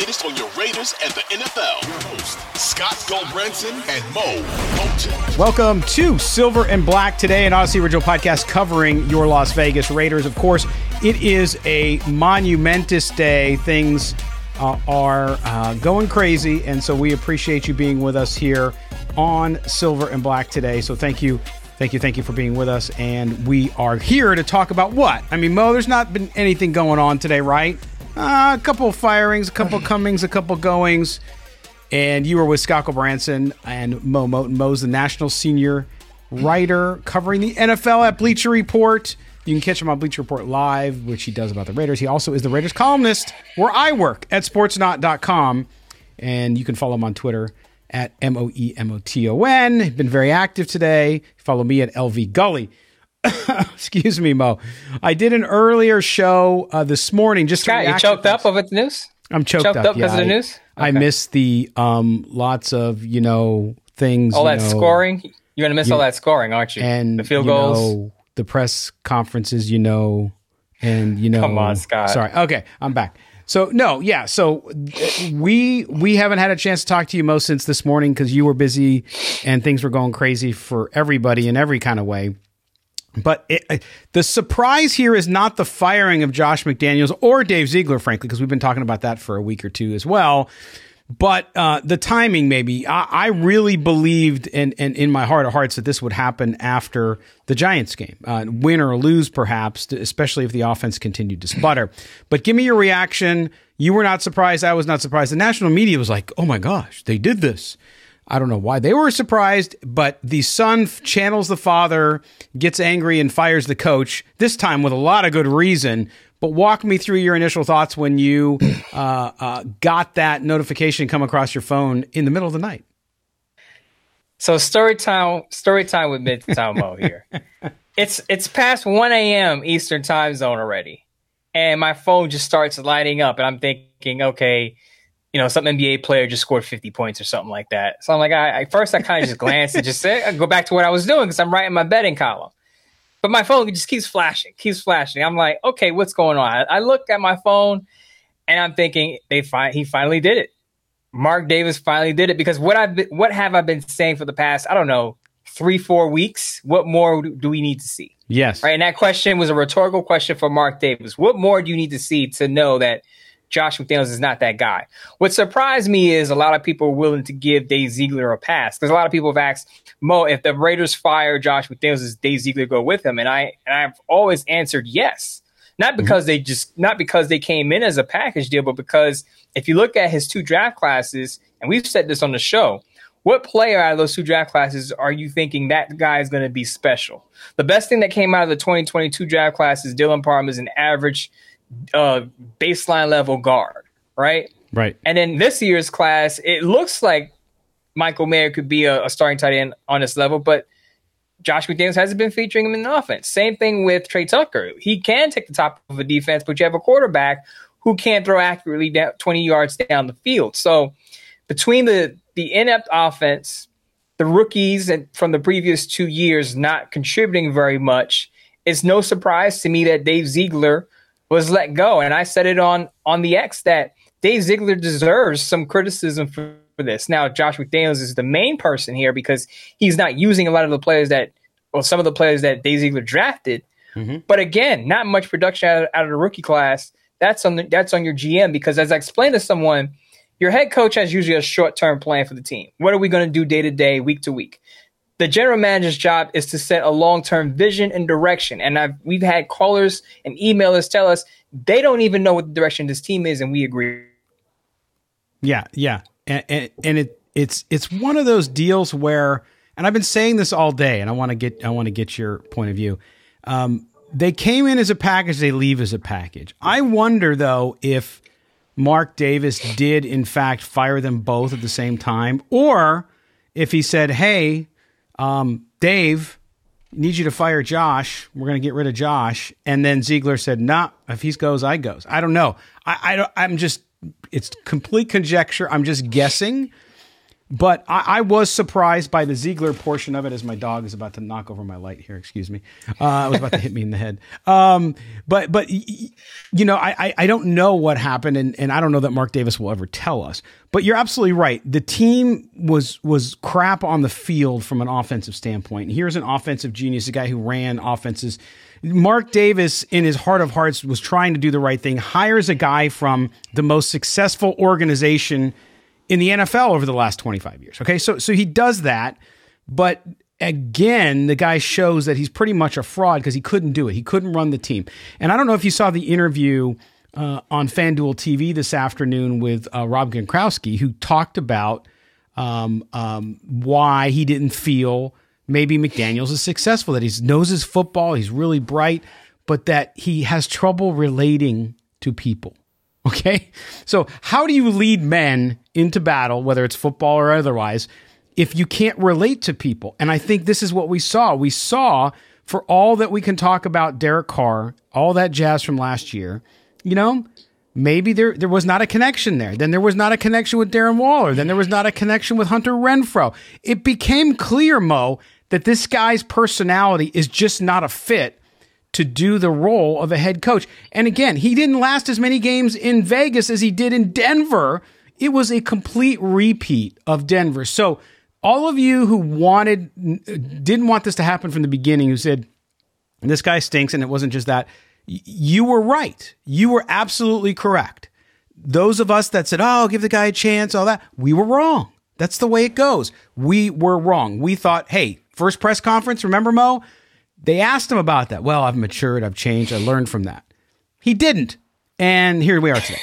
latest on your Raiders and the NFL. Your host, Scott Gulbransen and Moe. Welcome to Silver and Black today, an Audacy Original podcast covering your Las Vegas Raiders. Of course, it is a monumentous day. Things uh, are uh, going crazy, and so we appreciate you being with us here on Silver and Black today. So thank you, thank you, thank you for being with us. And we are here to talk about what? I mean, Moe, there's not been anything going on today, right? Uh, a couple of firings, a couple comings, a couple goings. And you were with Scott Branson and Moe Moton. Moe's the national senior writer covering the NFL at Bleacher Report. You can catch him on Bleacher Report Live, which he does about the Raiders. He also is the Raiders columnist where I work at sportsnaut.com. And you can follow him on Twitter at M O E M O T O N. He've been very active today. Follow me at LV Gully. Excuse me, Moe. I did an earlier show uh, this morning. Just Scott, you choked up over the news. I'm choked, choked up, up because yeah, of the news. Okay. I missed the um, lots of you know things. All that know, scoring. You're gonna miss you, all that scoring, aren't you? And the field goals. Know, the press conferences, you know, and you know. Come on, Scott. Sorry. Okay, I'm back. So no, yeah. So we we haven't had a chance to talk to you most since this morning because you were busy and things were going crazy for everybody in every kind of way. But it, the surprise here is not the firing of Josh McDaniels or Dave Ziegler, frankly, because we've been talking about that for a week or two as well. But uh, the timing, maybe I, I really believed, and in, in, in, my heart of hearts, that this would happen after the Giants game, uh, win or lose, perhaps, especially if the offense continued to sputter. But give me your reaction. You were not surprised. I was not surprised. The national media was like, "Oh my gosh, they did this." I don't know why they were surprised, but the son channels the father, gets angry, and fires the coach. This time with a lot of good reason. But walk me through your initial thoughts when you uh, uh, got that notification come across your phone in the middle of the night. So story time, story time with Midtown Moe here. it's it's past one a.m. Eastern time zone already, and my phone just starts lighting up, and I'm thinking, okay, you know, some NBA player just scored 50 points or something like that. So I'm like, I, I first I kind of just glanced and just said, I go back to what I was doing because I'm writing my betting column. But my phone just keeps flashing, keeps flashing. I'm like, okay, what's going on? I, I look at my phone and I'm thinking they fi- he finally did it. Mark Davis finally did it because what I've been, what have I been saying for the past I don't know three four weeks? What more do we need to see? Yes, right. And that question was a rhetorical question for Mark Davis. What more do you need to see to know that Josh McDaniels is not that guy. What surprised me is a lot of people are willing to give Dave Ziegler a pass because a lot of people have asked Moe if the Raiders fire Josh McDaniels, does Dave Ziegler go with him? And I and I've always answered yes. Not mm-hmm. because mm-hmm. they just not because they came in as a package deal, but because if you look at his two draft classes, and we've said this on the show, what player out of those two draft classes are you thinking that guy is going to be special? The best thing that came out of the 2022 draft class is Dylan Parham is an average uh, baseline level guard, right? Right. And then this year's class, it looks like Michael Mayer could be a, a starting tight end on this level, but Josh McDaniels hasn't been featuring him in the offense. Same thing with Tre Tucker. He can take the top of a defense, but you have a quarterback who can't throw accurately down 20 yards down the field. So between the the inept offense, the rookies and from the previous two years not contributing very much, it's no surprise to me that Dave Ziegler was let go. And I said it on on the X that Dave Ziegler deserves some criticism for, for this. Now, Josh McDaniels is the main person here because he's not using a lot of the players that, well, some of the players that Dave Ziegler drafted. Mm-hmm. But again, not much production out of, out of the rookie class. That's on the, that's on your GM because as I explained to someone, your head coach has usually a short term plan for the team. What are we going to do day to day, week to week? The general manager's job is to set a long term vision and direction. And I've, we've had callers and emailers tell us they don't even know what the direction this team is, and we agree. Yeah, yeah, and, and, and it it's it's one of those deals where, and I've been saying this all day, and I want to get I want to get your point of view. Um, they came in as a package, they leave as a package. I wonder though if Mark Davis did, in fact, fire them both at the same time, or if he said, Hey, um, Dave, need you to fire Josh. We're going to get rid of Josh. And then Ziegler said, Nah, if he goes, I goes. I don't know. I, I don't, I'm just, it's complete conjecture. I'm just guessing. But I, I, was surprised by the Ziegler portion of it as my dog is about to knock over my light here. Excuse me. Uh, it was about to hit me in the head. Um, but, but, you know, I, I don't know what happened and, and I don't know that Mark Davis will ever tell us, but you're absolutely right. The team was, was crap on the field from an offensive standpoint. Here's an offensive genius, a guy who ran offenses. Mark Davis, in his heart of hearts, was trying to do the right thing, hires a guy from the most successful organization in the NFL over the last 25 years. Okay. So, so he does that. But again, the guy shows that he's pretty much a fraud because he couldn't do it. He couldn't run the team. And I don't know if you saw the interview uh, on FanDuel TV this afternoon with uh, Rob Gronkowski, who talked about um, um, why he didn't feel maybe McDaniels is successful, that he knows his football, he's really bright, but that he has trouble relating to people. Okay. So, how do you lead men into battle, whether it's football or otherwise, if you can't relate to people? And I think this is what we saw. We saw, for all that we can talk about Derek Carr, all that jazz from last year, you know, maybe there, there was not a connection there. Then there was not a connection with Darren Waller. Then there was not a connection with Hunter Renfrow. It became clear, Moe, that this guy's personality is just not a fit to do the role of a head coach. And again, he didn't last as many games in Vegas as he did in Denver. It was a complete repeat of Denver. So, all of you who wanted, didn't want this to happen from the beginning, who said, this guy stinks, and it wasn't just that, you were right. You were absolutely correct. Those of us that said, oh, give the guy a chance, all that, we were wrong. That's the way it goes. We were wrong. We thought, hey, first press conference, remember, Moe? They asked him about that. Well, I've matured, I've changed, I learned from that. He didn't. And here we are today.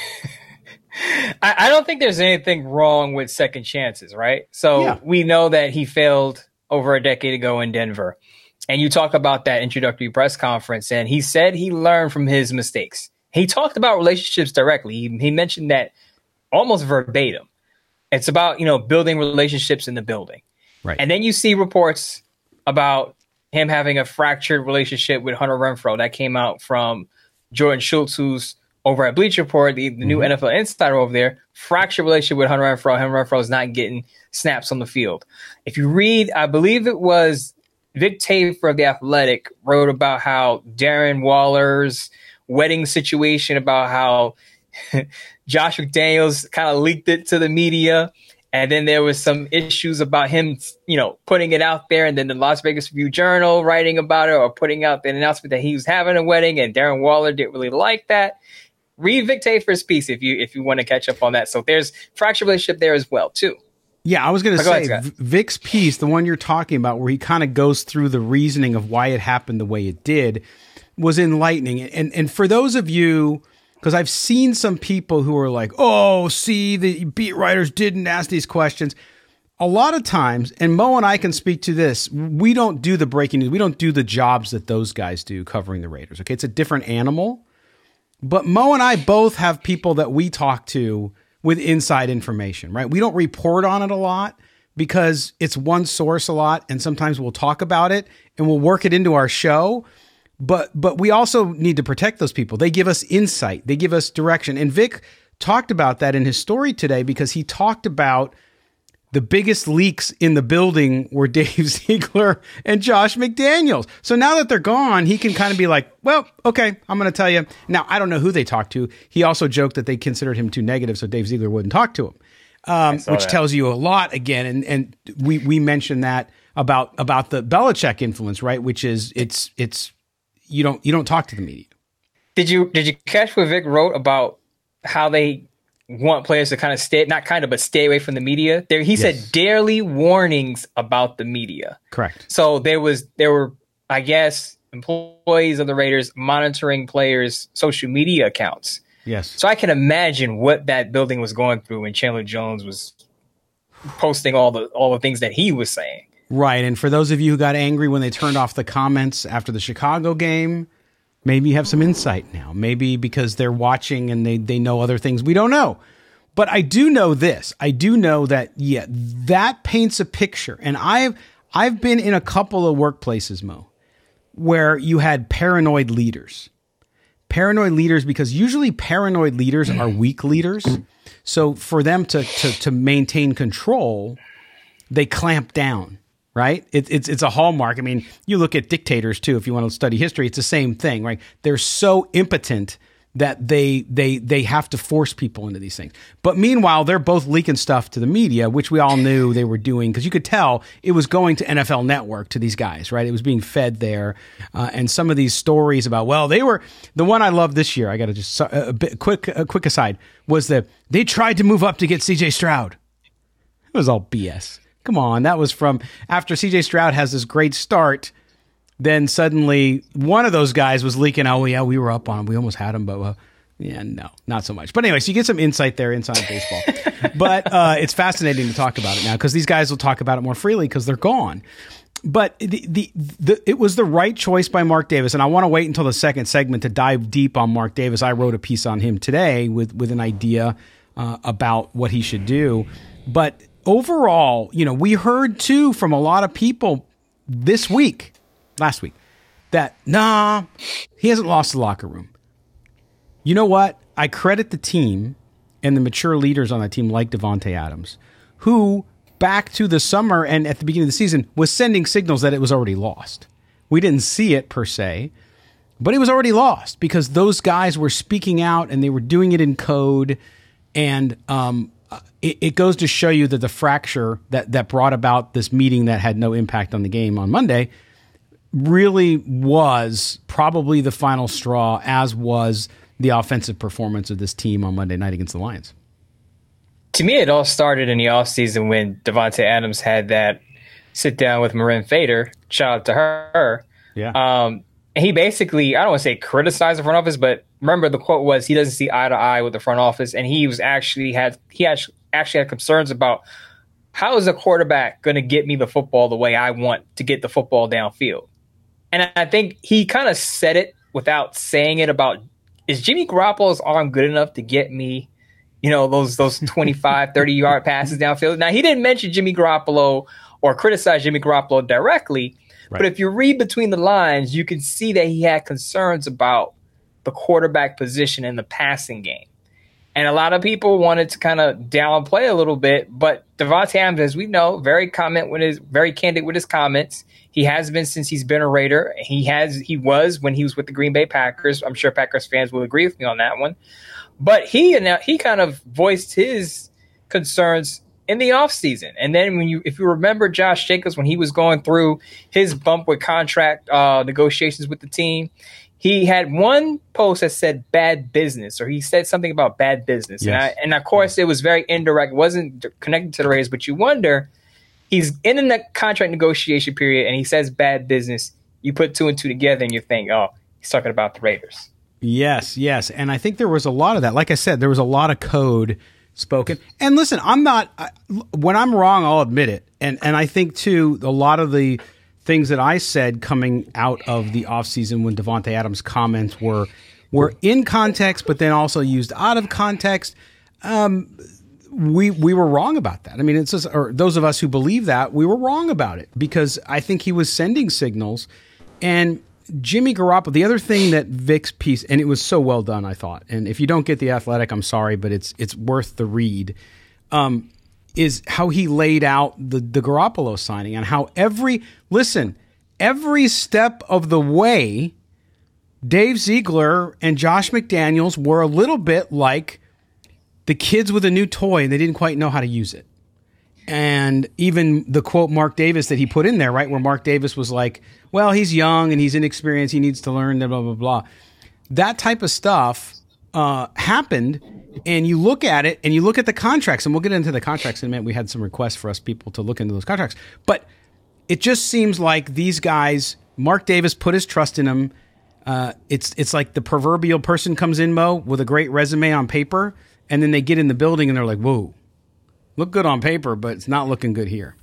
I, I, don't think there's anything wrong with second chances, right? So yeah. we know that he failed over a decade ago in Denver. And you talk about that introductory press conference, and he said he learned from his mistakes. He talked about relationships directly. He, he mentioned that almost verbatim. It's about, you know, building relationships in the building. Right. And then you see reports about him having a fractured relationship with Hunter Renfrow. That came out from Jordan Schultz, who's over at Bleacher Report, the, the mm-hmm. new NFL insider over there. Fractured relationship with Hunter Renfrow. Hunter Renfrow is not getting snaps on the field. If you read, I believe it was Vic Tafur of The Athletic wrote about how Darren Waller's wedding situation, about how Josh McDaniels kind of leaked it to the media and then there was some issues about him, you know, putting it out there, and then the Las Vegas Review Journal writing about it or putting out the announcement that he was having a wedding, and Darren Waller didn't really like that. Read Vic Tafur's piece if you if you want to catch up on that. So there's fractured relationship there as well too. Yeah, I was going to Go say ahead, Vic's piece, the one you're talking about, where he kind of goes through the reasoning of why it happened the way it did, was enlightening. And and for those of you, because I've seen some people who are like, "Oh, see, the beat writers didn't ask these questions." A lot of times, and Moe and I can speak to this. We don't do the breaking news. We don't do the jobs that those guys do covering the Raiders. Okay, it's a different animal. But Moe and I both have people that we talk to with inside information, right? We don't report on it a lot because it's one source a lot and sometimes we'll talk about it and we'll work it into our show. But but we also need to protect those people. They give us insight, they give us direction. And Vic talked about that in his story today because he talked about the biggest leaks in the building were Dave Ziegler and Josh McDaniels. So now that they're gone, he can kind of be like, well, okay, I'm going to tell you. Now, I don't know who they talked to. He also joked that they considered him too negative, so Dave Ziegler wouldn't talk to him, um, which that. tells you a lot again. And, and we, we mentioned that about, about the Belichick influence, right? Which is it's, it's, you don't, you don't talk to the media. Did you did you catch what Vic wrote about how they want players to kind of stay not kind of but stay away from the media? There he Yes. said daily warnings about the media. Correct. So there was there were I guess employees of the Raiders monitoring players' social media accounts. Yes. So I can imagine what that building was going through when Chandler Jones was posting all the all the things that he was saying. Right. And for those of you who got angry when they turned off the comments after the Chicago game, maybe you have some insight now. Maybe because they're watching and they, they know other things we don't know. But I do know this. I do know that, yeah, that paints a picture. And I've I've been in a couple of workplaces, Moe, where you had paranoid leaders. Paranoid leaders because usually paranoid leaders are weak leaders. So for them to to to maintain control, they clamp down, right? It, it's it's a hallmark. I mean, you look at dictators too. If you want to study history, it's the same thing, right? They're so impotent that they they they have to force people into these things. But meanwhile, they're both leaking stuff to the media, which we all knew they were doing because you could tell it was going to NFL Network to these guys, right? It was being fed there, uh, and some of these stories about well, they were the one I love this year. I got to just a bit quick a quick aside was that they tried to move up to get C.J. Stroud. It was all BS. Come on, that was from after CJ Stroud has this great start. Then suddenly one of those guys was leaking. Oh yeah, we were up on him. We almost had him, but uh, yeah, no, not so much. But anyway, so you get some insight there inside baseball. but uh, it's fascinating to talk about it now because these guys will talk about it more freely because they're gone. But the, the the it was the right choice by Mark Davis, and I want to wait until the second segment to dive deep on Mark Davis. I wrote a piece on him today with with an idea uh, about what he should do. But overall, you know, we heard too from a lot of people this week, last week, that nah, he hasn't lost the locker room. You know what? I credit the team and the mature leaders on that team, like Davante Adams, who back to the summer and at the beginning of the season was sending signals that it was already lost. We didn't see it per se, but it was already lost because those guys were speaking out and they were doing it in code. And um, it, it goes to show you that the fracture that, that brought about this meeting that had no impact on the game on Monday really was probably the final straw, as was the offensive performance of this team on Monday night against the Lions. To me, it all started in the offseason when Davante Adams had that sit down with Mirin Fader. Shout out to her. Yeah. Um, he basically, I don't want to say criticized the front office, but remember the quote was he doesn't see eye to eye with the front office, and he was actually had he actually actually had concerns about how is a quarterback going to get me the football the way I want to get the football downfield. And I think he kind of said it without saying it about is Jimmy Garoppolo's arm good enough to get me, you know, those those 25, 30 yard passes downfield. Now he didn't mention Jimmy Garoppolo or criticize Jimmy Garoppolo directly, but if you read between the lines, you can see that he had concerns about the quarterback position in the passing game. And a lot of people wanted to kind of downplay a little bit, but Davante Adams, as we know, very comment with his very candid with his comments. He has been since he's been a Raider. He has he was when he was with the Green Bay Packers. I'm sure Packers fans will agree with me on that one. But he he kind of voiced his concerns in the offseason. And then when you if you remember Josh Jacobs when he was going through his bump with contract uh, negotiations with the team, he had one post that said bad business, or he said something about bad business. Yes. And, I, and of course, it was very indirect, wasn't connected to the Raiders, but you wonder he's in the contract negotiation period and he says bad business. You put two and two together and you think, oh, he's talking about the Raiders. Yes, yes. And I think there was a lot of that. Like I said, there was a lot of code spoken. And listen, I'm not I, when I'm wrong, I'll admit it. And and I think too a lot of the things that I said coming out of the offseason when Davante Adams comments were were in context but then also used out of context. Um we we were wrong about that. I mean, it's just, or those of us who believe that we were wrong about it because I think he was sending signals, and Jimmy Garoppolo. The other thing that Vic's piece, and it was so well done, I thought. And if you don't get the athletic, I'm sorry, but it's it's worth the read. Um, is how he laid out the the Garoppolo signing and how every listen every step of the way, Dave Ziegler and Josh McDaniels were a little bit like the kids with a new toy and they didn't quite know how to use it. And even the quote Mark Davis that he put in there, right, where Mark Davis was like, well, he's young and he's inexperienced, he needs to learn, blah, blah, blah. That type of stuff uh, happened. And you look at it and you look at the contracts, and we'll get into the contracts in a minute. We had some requests for us people to look into those contracts. But it just seems like these guys, Mark Davis put his trust in them. Uh, it's it's like the proverbial person comes in, Moe, with a great resume on paper, and then they get in the building and they're like, "Whoa, look good on paper, but it's not looking good here."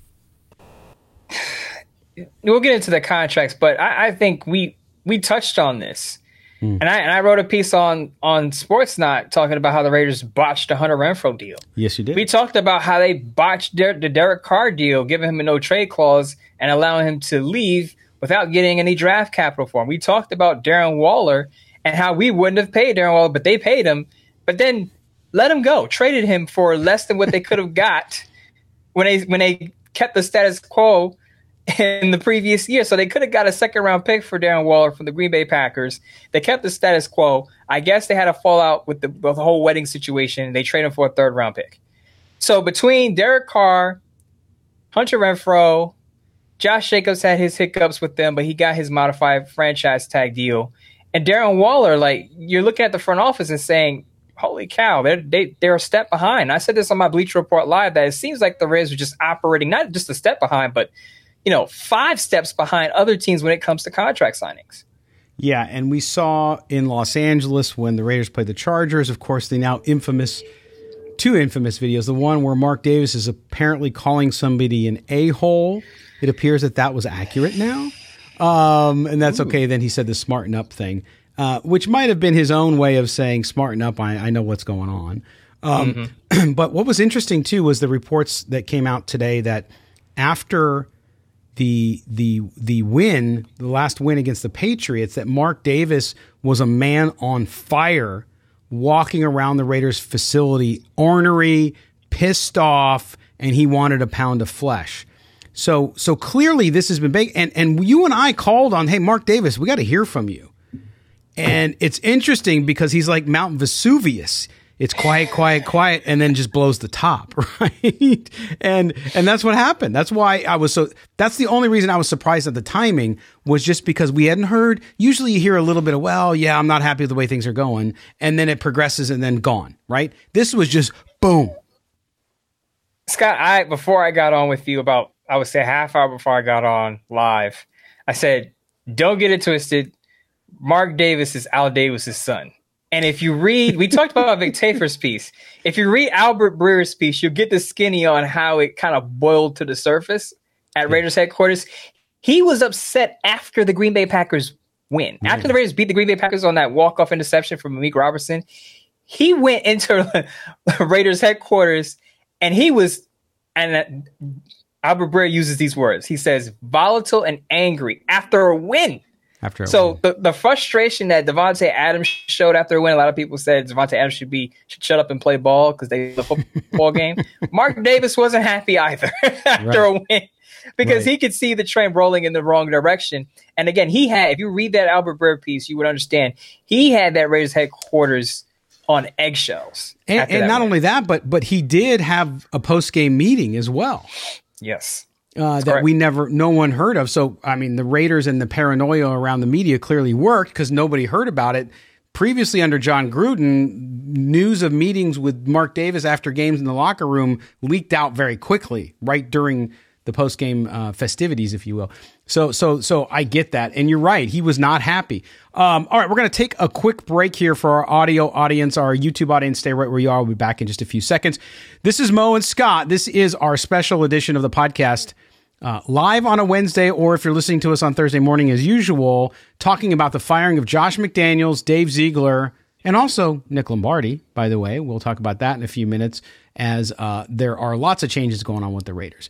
We'll get into the contracts, but I, I think we we touched on this, Mm. and I and I wrote a piece on on Sportsnaut talking about how the Raiders botched the Hunter Renfrow deal. Yes, you did. We talked about how they botched Der- the Derek Carr deal, giving him a no trade clause and allowing him to leave without getting any draft capital for him. We talked about Darren Waller and how we wouldn't have paid Darren Waller, but they paid him, but then let him go, traded him for less than what they could have got when they when they kept the status quo in the previous year. So they could have got a second round pick for Darren Waller from the Green Bay Packers. They kept the status quo. I guess they had a fallout with the, with the whole wedding situation. They traded him for a third round pick. So between Derek Carr, Hunter Renfrow, Josh Jacobs had his hiccups with them, but he got his modified franchise tag deal. And Darren Waller, like you're looking at the front office and saying, "Holy cow, they're they, they're a step behind." I said this on my Bleacher Report live that it seems like the Rays are just operating not just a step behind, but you know, five steps behind other teams when it comes to contract signings. Yeah, and we saw in Los Angeles when the Raiders played the Chargers, of course, the now infamous two infamous videos. The one where Mark Davis is apparently calling somebody an a hole. It appears that that was accurate now, um, and that's okay. Then he said the smarten up thing, uh, which might have been his own way of saying smarten up. I, I know what's going on. Um, but what was interesting too was the reports that came out today that after the the the win, the last win against the Patriots, that Mark Davis was a man on fire, walking around the Raiders facility, ornery, pissed off, and he wanted a pound of flesh. So so clearly this has been big, and and you and I called on, hey Mark Davis, we got to hear from you. And it's interesting because he's like Mount Vesuvius. It's quiet, quiet, quiet, and then just blows the top, right? And and that's what happened. That's why I was so. That's the only reason I was surprised at the timing was just because we hadn't heard. Usually, you hear a little bit of, well, yeah, I'm not happy with the way things are going, and then it progresses and then gone, right? This was just boom. Scott, I before I got on with you about I would say half hour before I got on live, I said, "Don't get it twisted. Mark Davis is Al Davis's son." And if you read, we talked about Vic Tafur's piece. If you read Albert Breer's piece, you'll get the skinny on how it kind of boiled to the surface at Raiders headquarters. He was upset after the Green Bay Packers win. After the Raiders beat the Green Bay Packers on that walk-off interception from Amik Robertson, he went into Raiders headquarters and he was and Albert Breer uses these words. He says volatile and angry after a win. After So the, the frustration that Davante Adams showed after a win, a lot of people said Davante Adams should be should shut up and play ball because they the football game. Mark Davis wasn't happy either after a win because Right. he could see the train rolling in the wrong direction. And again, he had if you read that Albert Breer piece, you would understand he had that Raiders headquarters on eggshells. and, and not win. only that, but but he did have a post game meeting as well. yes. Uh, that we never, no one heard of. So, I mean, the Raiders and the paranoia around the media clearly worked because nobody heard about it. Previously, under Jon Gruden, news of meetings with Mark Davis after games in the locker room leaked out very quickly, right during the post game uh, festivities, if you will. So, so, so I get that, and you're right. He was not happy. Um, all right, we're going to take a quick break here for our audio audience, our YouTube audience. Stay right where you are. We'll be back in just a few seconds. This is Mo and Scott. This is our special edition of the podcast. Uh, live on a Wednesday, or if you're listening to us on Thursday morning as usual, talking about the firing of Josh McDaniels, Dave Ziegler, and also Nick Lombardi, by the way. We'll talk about that in a few minutes as uh, there are lots of changes going on with the Raiders.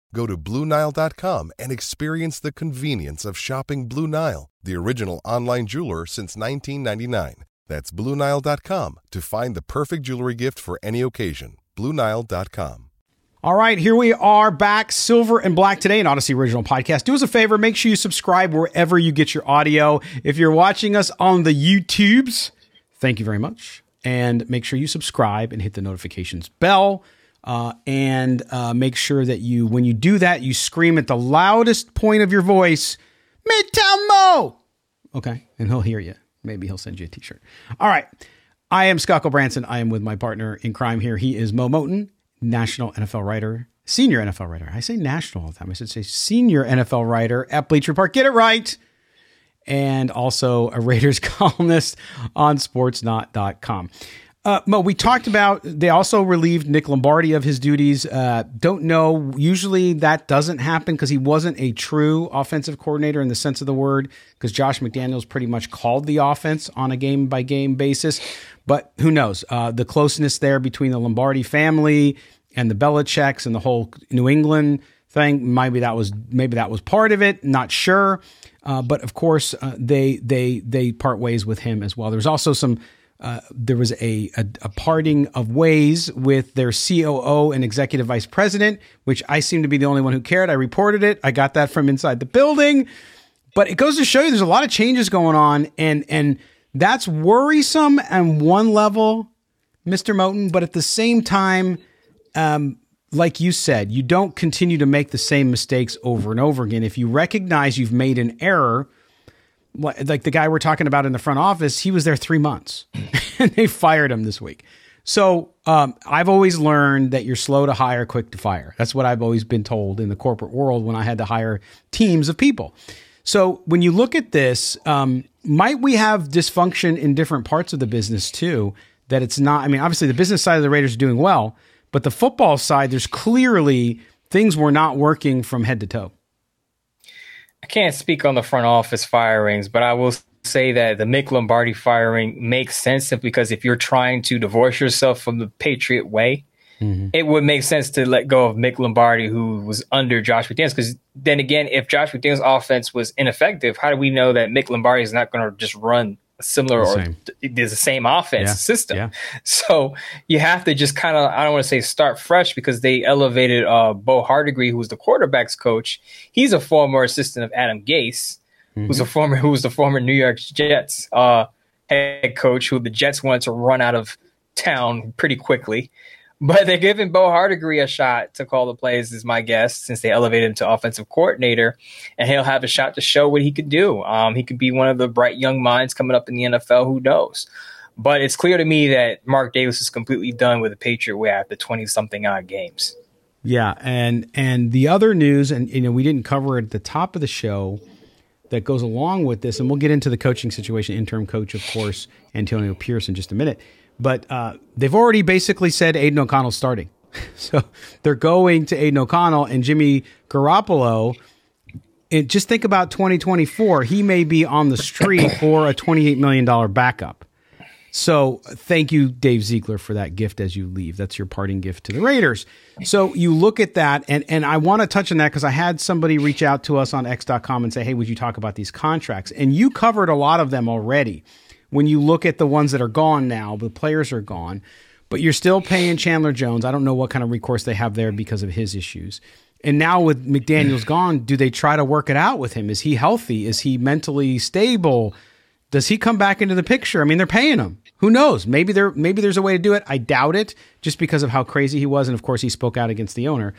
Go to BlueNile.com and experience the convenience of shopping Blue Nile, the original online jeweler since 1999. That's BlueNile.com to find the perfect jewelry gift for any occasion. BlueNile.com. All right, here we are back, Silver and Black today, an Audacy original podcast. Do us a favor, make sure you subscribe wherever you get your audio. If you're watching us on the YouTubes, thank you very much. And make sure you subscribe and hit the notifications bell. Uh, and uh, make sure that you, when you do that, you scream at the loudest point of your voice, Midtown Moe. Okay, and he'll hear you. Maybe he'll send you a T-shirt. All right, I am Scott Branson. I am with my partner in crime here. He is Moe Moton, national NFL writer, senior NFL writer. I say national all the time. I should say senior NFL writer at Bleacher Report. Get it right. And also a Raiders columnist on sportsnaut.com. Uh, Moe, we talked about they also relieved Nick Lombardi of his duties. Uh, don't know. Usually that doesn't happen because he wasn't a true offensive coordinator in the sense of the word. Because Josh McDaniels pretty much called the offense on a game by game basis. But who knows? Uh, the closeness there between the Lombardi family and the Belichick's and the whole New England thing. Maybe that was maybe that was part of it. Not sure. Uh, but of course, uh, they they they part ways with him as well. There's also some uh, there was a, a, a parting of ways with their COO and executive vice president, which I seem to be the only one who cared. I reported it. I got that from inside the building, but it goes to show you there's a lot of changes going on, and and that's worrisome on one level, Mister Moton. But at the same time, um, like you said, you don't continue to make the same mistakes over and over again. If you recognize you've made an error like the guy we're talking about in the front office, he was there three months and they fired him this week. So um, I've always learned that you're slow to hire, quick to fire. That's what I've always been told in the corporate world when I had to hire teams of people. So when you look at this, um, might we have dysfunction in different parts of the business too? That it's not, I mean, obviously the business side of the Raiders are doing well, but the football side, there's clearly things were not working from head to toe. I can't speak on the front office firings, but I will say that the Mick Lombardi firing makes sense because if you're trying to divorce yourself from the Patriot way, mm-hmm. it would make sense to let go of Mick Lombardi, who was under Josh McDaniels. Because then again, if Josh McDaniels' offense was ineffective, how do we know that Mick Lombardi is not going to just run similar or there's the same offense yeah. system. Yeah. So you have to just kind of I don't want to say start fresh because they elevated uh, Bo Hardegree, who was the quarterbacks coach. He's a former assistant of Adam Gase, mm-hmm. who's a former who was the former New York Jets uh, head coach, who the Jets wanted to run out of town pretty quickly. But they're giving Bo Hardegree a shot to call the plays, is my guess, since they elevated him to offensive coordinator, and he'll have a shot to show what he could do. Um, he could be one of the bright young minds coming up in the NFL. Who knows? But it's clear to me that Mark Davis is completely done with the Patriot way after twenty something odd games. Yeah, and and the other news, and you know, we didn't cover it at the top of the show that goes along with this, and we'll get into the coaching situation, interim coach, of course, Antonio Pierce in just a minute. But uh, they've already basically said Aidan O'Connell's starting. so they're going to Aidan O'Connell and Jimmy Garoppolo. And just think about 2024. He may be on the street for a $28 million backup. So thank you, Dave Ziegler, for that gift as you leave. That's your parting gift to the Raiders. So you look at that, and, and I want to touch on that because I had somebody reach out to us on X.com and say, hey, would you talk about these contracts? And you covered a lot of them already when you look at the ones that are gone now, the players are gone, but you're still paying Chandler Jones. I don't know what kind of recourse they have there because of his issues. And now with McDaniels gone, do they try to work it out with him? Is he healthy? Is he mentally stable? Does he come back into the picture? I mean, they're paying him. Who knows? Maybe there maybe there's a way to do it. I doubt it, just because of how crazy he was, and of course he spoke out against the owner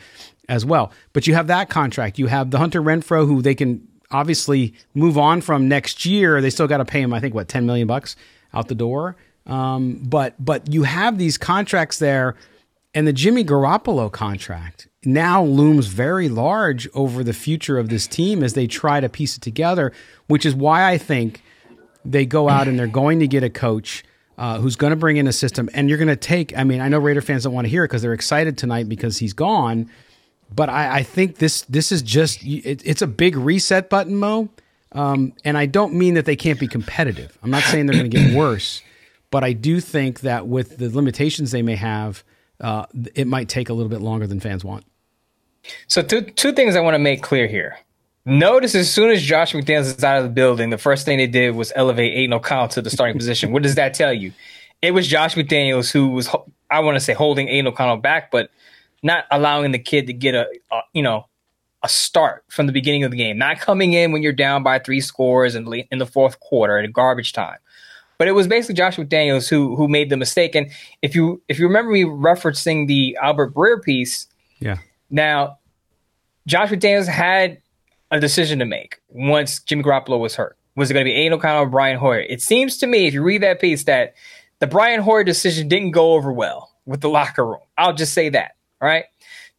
as well. But you have that contract. You have the Hunter Renfrow, who they can obviously move on from next year. They still got to pay him, I think, what ten million bucks out the door. Um, but but you have these contracts there, and the Jimmy Garoppolo contract now looms very large over the future of this team as they try to piece it together. Which is why I think they go out and they're going to get a coach. Uh, who's going to bring in a system and you're going to take i mean i know raider fans don't want to hear it because they're excited tonight because he's gone but I, I think this this is just it, it's a big reset button, Moe. Um, and I don't mean that they can't be competitive. I'm not saying they're going to get worse, but I do think that with the limitations they may have, uh, it might take a little bit longer than fans want. So two two things I want to make clear here. Notice as soon as Josh McDaniels is out of the building, the first thing they did was elevate Aidan O'Connell to the starting position. What does that tell you? It was Josh McDaniels who was, I want to say, holding Aidan O'Connell back, but not allowing the kid to get a, a, you know a start from the beginning of the game, not coming in when you're down by three scores and in the fourth quarter at garbage time. But it was basically Josh McDaniels who who made the mistake. And if you if you remember me referencing the Albert Breer piece, yeah. Now, Josh McDaniels had a decision to make once Jimmy Garoppolo was hurt. Was it going to be Aidan O'Connell or Brian Hoyer? It seems to me, if you read that piece, that the Brian Hoyer decision didn't go over well with the locker room. I'll just say that. All right.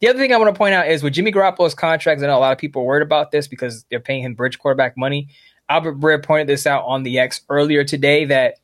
The other thing I want to point out is with Jimmy Garoppolo's contracts, I know a lot of people are worried about this because they're paying him bridge quarterback money. Albert Breer pointed this out on the X earlier today that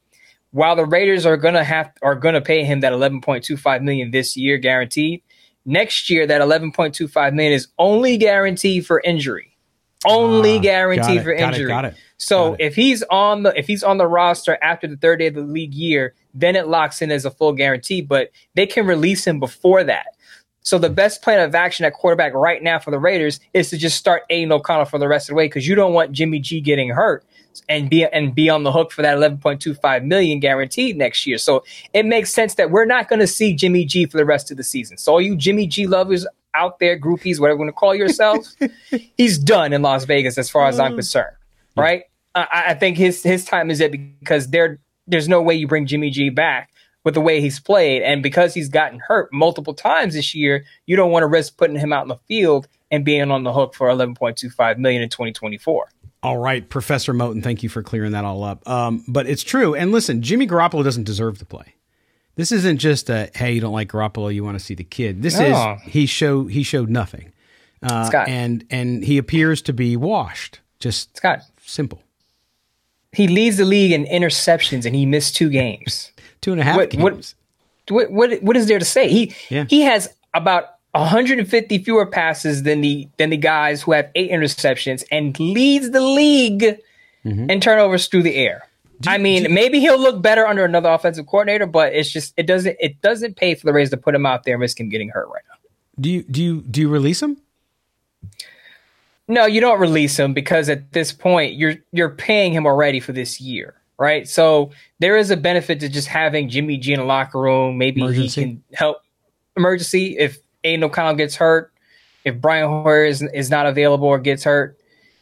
while the Raiders are gonna have are gonna pay him that 11.25 million this year guaranteed, next year that 11.25 million is only guaranteed for injury. Only uh, guaranteed for injury. Got it, got it, so if he's on the if he's on the roster after the third day of the league year, then it locks in as a full guarantee. But they can release him before that. So the best plan of action at quarterback right now for the Raiders is to just start Aidan O'Connell for the rest of the way because you don't want Jimmy G getting hurt and be and be on the hook for that 11.25 million guaranteed next year. So it makes sense that we're not going to see Jimmy G for the rest of the season. So all you Jimmy G lovers out there, groupies, whatever you want to call yourselves, he's done in Las Vegas as far as I'm mm. concerned. Right? I, I think his his time is it because there there's no way you bring Jimmy G back with the way he's played. And because he's gotten hurt multiple times this year, you don't want to risk putting him out in the field and being on the hook for 11.25 million in 2024. All right, Professor Moton, thank you for clearing that all up. Um, but it's true. And listen, Jimmy Garoppolo doesn't deserve to play. This isn't just a hey, you don't like Garoppolo, you want to see the kid. This no. is he show he showed nothing, uh, Scott. and and he appears to be washed. Just Scott, simple. He leads the league in interceptions, and he missed two games two and a half what, games. What, what, what is there to say? He yeah. he has about 150 fewer passes than the than the guys who have eight interceptions and leads the league mm-hmm. in turnovers through the air. Do, I mean, do, maybe he'll look better under another offensive coordinator, but it's just it doesn't it doesn't pay for the Rays to put him out there and risk him getting hurt right now. Do you do you do you release him? No, you don't release him because at this point you're you're paying him already for this year right? So there is a benefit to just having Jimmy G in the locker room. Maybe emergency. he can help emergency if Aidan O'Connell gets hurt, if Brian Hoyer is, is not available or gets hurt.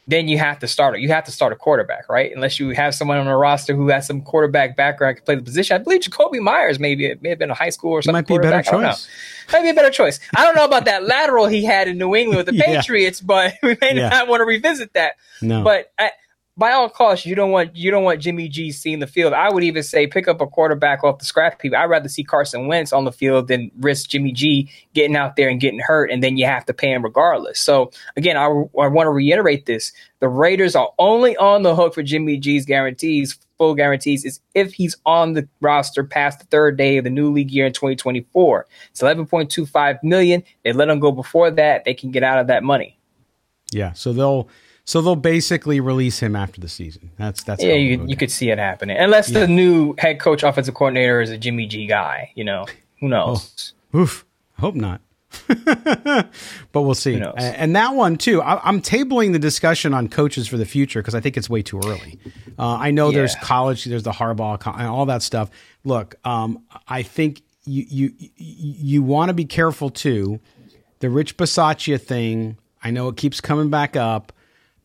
then you have to start it. You have to start a quarterback, right? Unless you have someone on the roster who has some quarterback background can play the position. I believe Jakobi Meyers maybe it may have been a high school or something. Might be a better choice. Might be a better choice. I don't know about that lateral he had in New England with the Yeah. Patriots, but we may Yeah. not want to revisit that. No. But I, by all costs, you don't want you don't want Jimmy G seeing the field. I would even say pick up a quarterback off the scrap heap. I'd rather see Carson Wentz on the field than risk Jimmy G getting out there and getting hurt, and then you have to pay him regardless. So again, I, I want to reiterate this: the Raiders are only on the hook for Jimmy G's guarantees, full guarantees, is if he's on the roster past the third day of the new league year in 2024. It's 11.25 million. They let him go before that; they can get out of that money. Yeah, so they'll so they'll basically release him after the season. That's that's Yeah, you, you could see it happening. Unless the new head coach, offensive coordinator is a Jimmy G guy, you know, who knows? Oof. Hope not. but we'll see. Who knows? A- And that one too. I, I'm tabling the discussion on coaches for the future because I think it's way too early. Uh, I know there's college, there's the Harbaugh, and all that stuff. Look, um, I think you you you, you want to be careful too. The Rich Bisaccia thing. I know it keeps coming back up,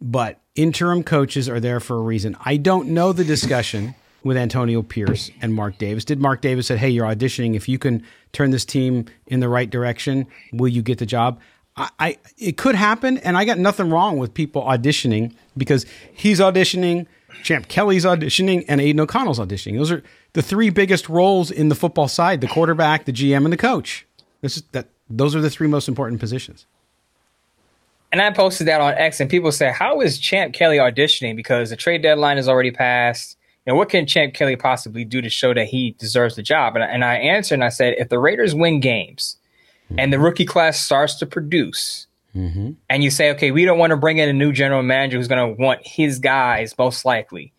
but interim coaches are there for a reason. I don't know the discussion with Antonio Pierce and Mark Davis. Did Mark Davis said, "Hey, you're auditioning. If you can turn this team in the right direction, will you get the job?" I, I it could happen, and I got nothing wrong with people auditioning because he's auditioning, Champ Kelly's auditioning, and Aidan O'Connell's auditioning. Those are the three biggest roles in the football side: the quarterback, the GM, and the coach. This is that. Those are the three most important positions. And I posted that on X, and people say, "How is Champ Kelly auditioning? Because the trade deadline is already passed. And what can Champ Kelly possibly do to show that he deserves the job?" And I, and I answered, and I said, "If the Raiders win games, and the rookie class starts to produce." Mm-hmm. And you say, okay, we don't want to bring in a new general manager who's going to want his guys most likely.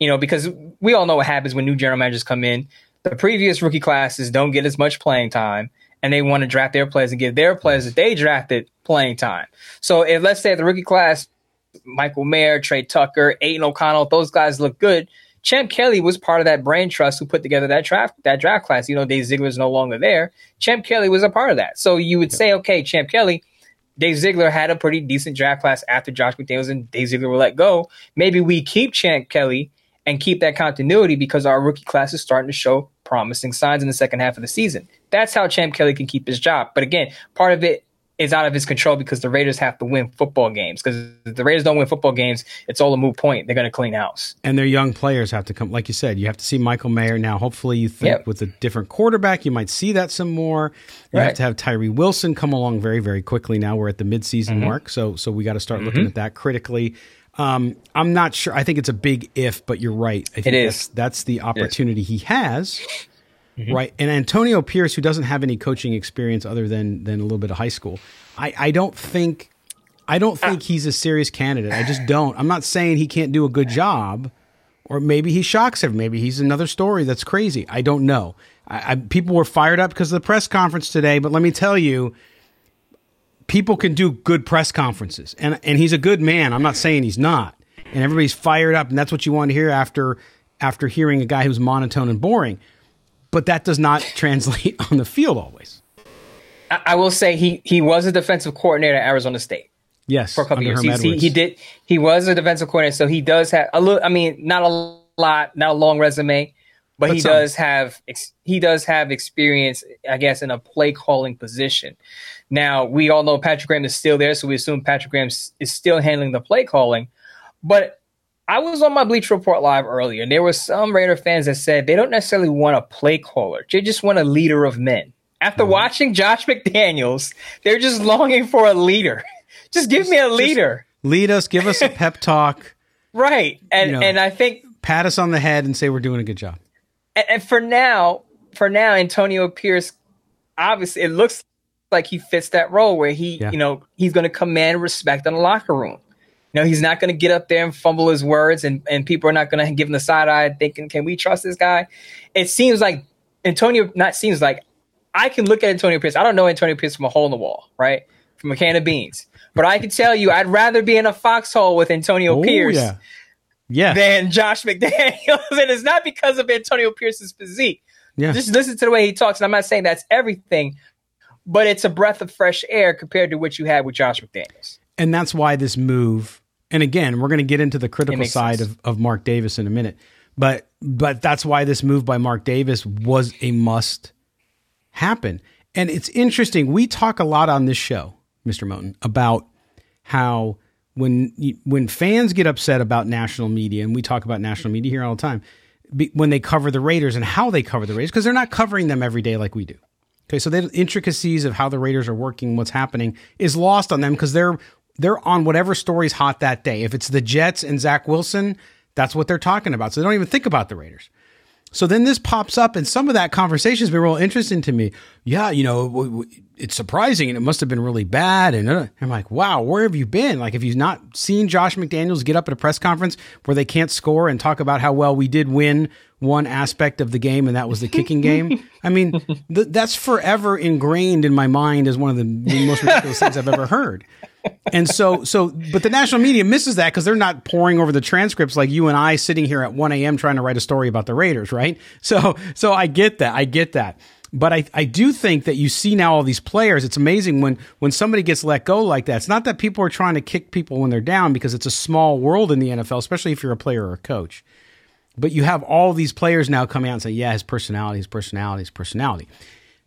you know, because we all know what happens when new general managers come in. The previous rookie classes don't get as much playing time, and they want to draft their players and give their players that they drafted playing time. So if let's say the rookie class, Michael Mayer, Tre Tucker, Aidan O'Connell, those guys look good. Champ Kelly was part of that brain trust who put together that draft that draft class. You know, Dave Ziegler's no longer there. Champ Kelly was a part of that. So you would say, okay, Champ Kelly, Dave Ziegler had a pretty decent draft class after Josh McDaniels and Dave Ziegler were let go. Maybe we keep Champ Kelly and keep that continuity because our rookie class is starting to show promising signs in the second half of the season. That's how Champ Kelly can keep his job. But again, part of it is out of his control because the Raiders have to win football games. Because if the Raiders don't win football games, it's all a moot point. They're going to clean house. And their young players have to come, like you said, you have to see Michael Mayer now. Hopefully, you think Yep. with a different quarterback, you might see that some more. You have to have Tyree Wilson come along very, very quickly. Now we're at the midseason Mm-hmm. mark, so so we got to start looking at that critically. Um, I'm not sure. I think it's a big if, but you're right. I think It that's, that's the opportunity he has. Right. And Antonio Pierce, who doesn't have any coaching experience other than than a little bit of high school, I, I don't think I don't think he's a serious candidate. I just don't. I'm not saying he can't do a good job, or maybe he shocks him. Maybe he's another story that's crazy. I don't know. I, I, people were fired up because of the press conference today, but let me tell you, people can do good press conferences, and and he's a good man. I'm not saying he's not. And everybody's fired up, and that's what you want to hear after after hearing a guy who's monotone and boring. But that does not translate on the field always. I, I will say he he was a defensive coordinator at Arizona State. Yes, for a couple years. He, he did. He was a defensive coordinator, so he does have a little. I mean, not a lot, not a long resume, but, But he some. does have. ex- He does have experience, I guess, in a play calling position. Now we all know Patrick Graham is still there, so we assume Patrick Graham is still handling the play calling. But I was on my Bleacher Report live earlier, and there were some Raider fans that said they don't necessarily want a play caller; they just want a leader of men. After Mm-hmm. watching Josh McDaniels, they're just longing for a leader. Just give me a leader. Lead us, give us a pep talk, Right. And You know. and I think pat us on the head, and say we're doing a good job. and, and for now, for now, Antonio Pierce, obviously it looks like he fits that role where he, Yeah. you know, he's gonna command respect in the locker room. You know, he's not gonna get up there and fumble his words and, and people are not gonna give him the side eye thinking, Can we trust this guy? It seems like Antonio not seems like I can look at Antonio Pierce. I don't know Antonio Pierce from a hole in the wall, right? From a can of beans. But I can tell you I'd rather be in a foxhole with Antonio Oh, Pierce yeah. Yeah. than Josh McDaniels. and it's not because of Antonio Pierce's physique. Yeah. Just listen to the way he talks. And I'm not saying that's everything, but it's a breath of fresh air compared to what you had with Josh McDaniels. and that's why this move And again, we're going to get into the critical side of, of Mark Davis in a minute. But but that's why this move by Mark Davis was a must happen. And it's interesting. We talk a lot on this show, Mr. Moton, about how when when fans get upset about national media, and we talk about national media here all the time, when they cover the Raiders and how they cover the Raiders, because they're not covering them every day like we do. Okay, so the intricacies of how the Raiders are working, what's happening, is lost on them because they're they're on whatever story's hot that day. If it's the Jets and Zach Wilson, that's what they're talking about. So they don't even think about the Raiders. So then this pops up, and some of that conversation has been real interesting to me. Yeah, you know, it's surprising, and it must have been really bad. And uh, I'm like, wow, where have you been? Like, have you not seen Josh McDaniels get up at a press conference where they can't score and talk about how well we did win one aspect of the game, and that was the kicking game? I mean, th- that's forever ingrained in my mind as one of the most ridiculous things I've ever heard and so, so, but the national media misses that because they're not pouring over the transcripts like you and I sitting here at 1 a.m. trying to write a story about the Raiders, right? So, so I get that. I get that. But I, I do think that you see now all these players. It's amazing when, when somebody gets let go like that. It's not that people are trying to kick people when they're down because it's a small world in the NFL, especially if you're a player or a coach. But you have all these players now coming out and say, yeah, his personality, his personality, his personality.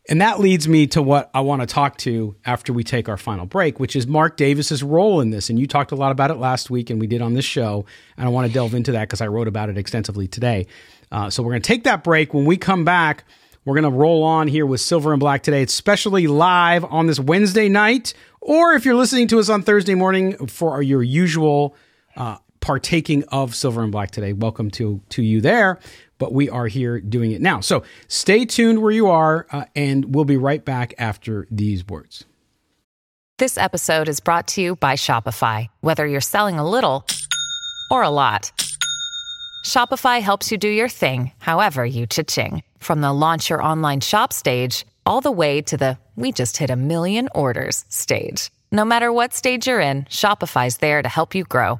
And that leads me to what I want to talk to after we take our final break, which is Mark Davis's role in this. And you talked a lot about it last week, and we did on this show. And I want to delve into that because I wrote about it extensively today. Uh, so we're going to take that break. When we come back, we're going to roll on here with Silver and Black today. It's specially live on this Wednesday night, or if you're listening to us on Thursday morning for your usual uh, partaking of Silver and Black today, welcome to to you there but we are here doing it now. So stay tuned where you are, uh, and we'll be right back after these words. This episode is brought to you by Shopify. Whether you're selling a little or a lot, Shopify helps you do your thing, however you cha-ching. From the launch your online shop stage, all the way to the we just hit a million orders stage. No matter what stage you're in, Shopify's there to help you grow.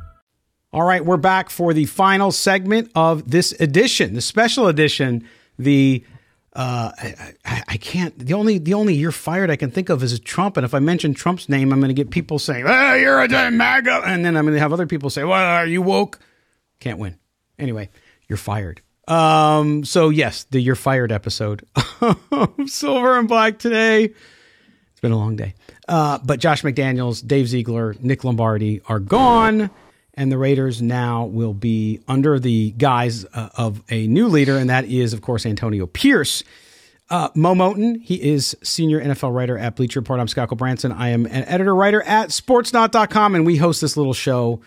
All right, we're back for the final segment of this edition, the special edition. The uh, I, I, can't. The only the only you're fired I can think of is Trump, and if I mention Trump's name, I'm going to get people saying, "Oh, you're a MAGA," and then I'm going to have other people say, "Well, are you woke?" Can't win. Anyway, you're fired. Um, so yes, the you're fired episode, Silver and Black today. It's been a long day. Uh, but Josh McDaniels, Dave Ziegler, Nick Lombardi are gone and the Raiders now will be under the guise uh, of a new leader, and that is, of course, Antonio Pierce. Uh, Moe Moton, he is senior NFL writer at Bleacher Report. I'm Scott Gulbransen. I am an editor writer at sportsnaut.com, and we host this little show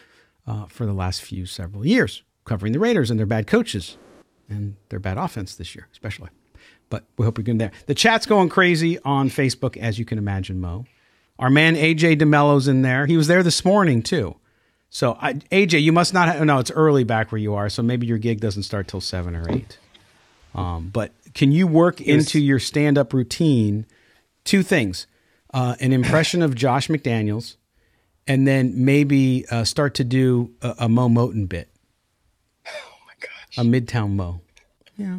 uh, for the last few several years, covering the Raiders and their bad coaches and their bad offense this year, especially. But we hope you're getting there. The chat's going crazy on Facebook, as you can imagine, Moe. Our man AJ DeMello's in there. He was there this morning, too. So I, AJ, you must not. Have, no, it's early back where you are, so maybe your gig doesn't start till seven or eight. Um, but can you work into your stand-up routine two things: uh, an impression of Josh McDaniels, and then maybe uh, start to do a, a Moe Moton bit. Oh my gosh! A Midtown Moe. Yeah,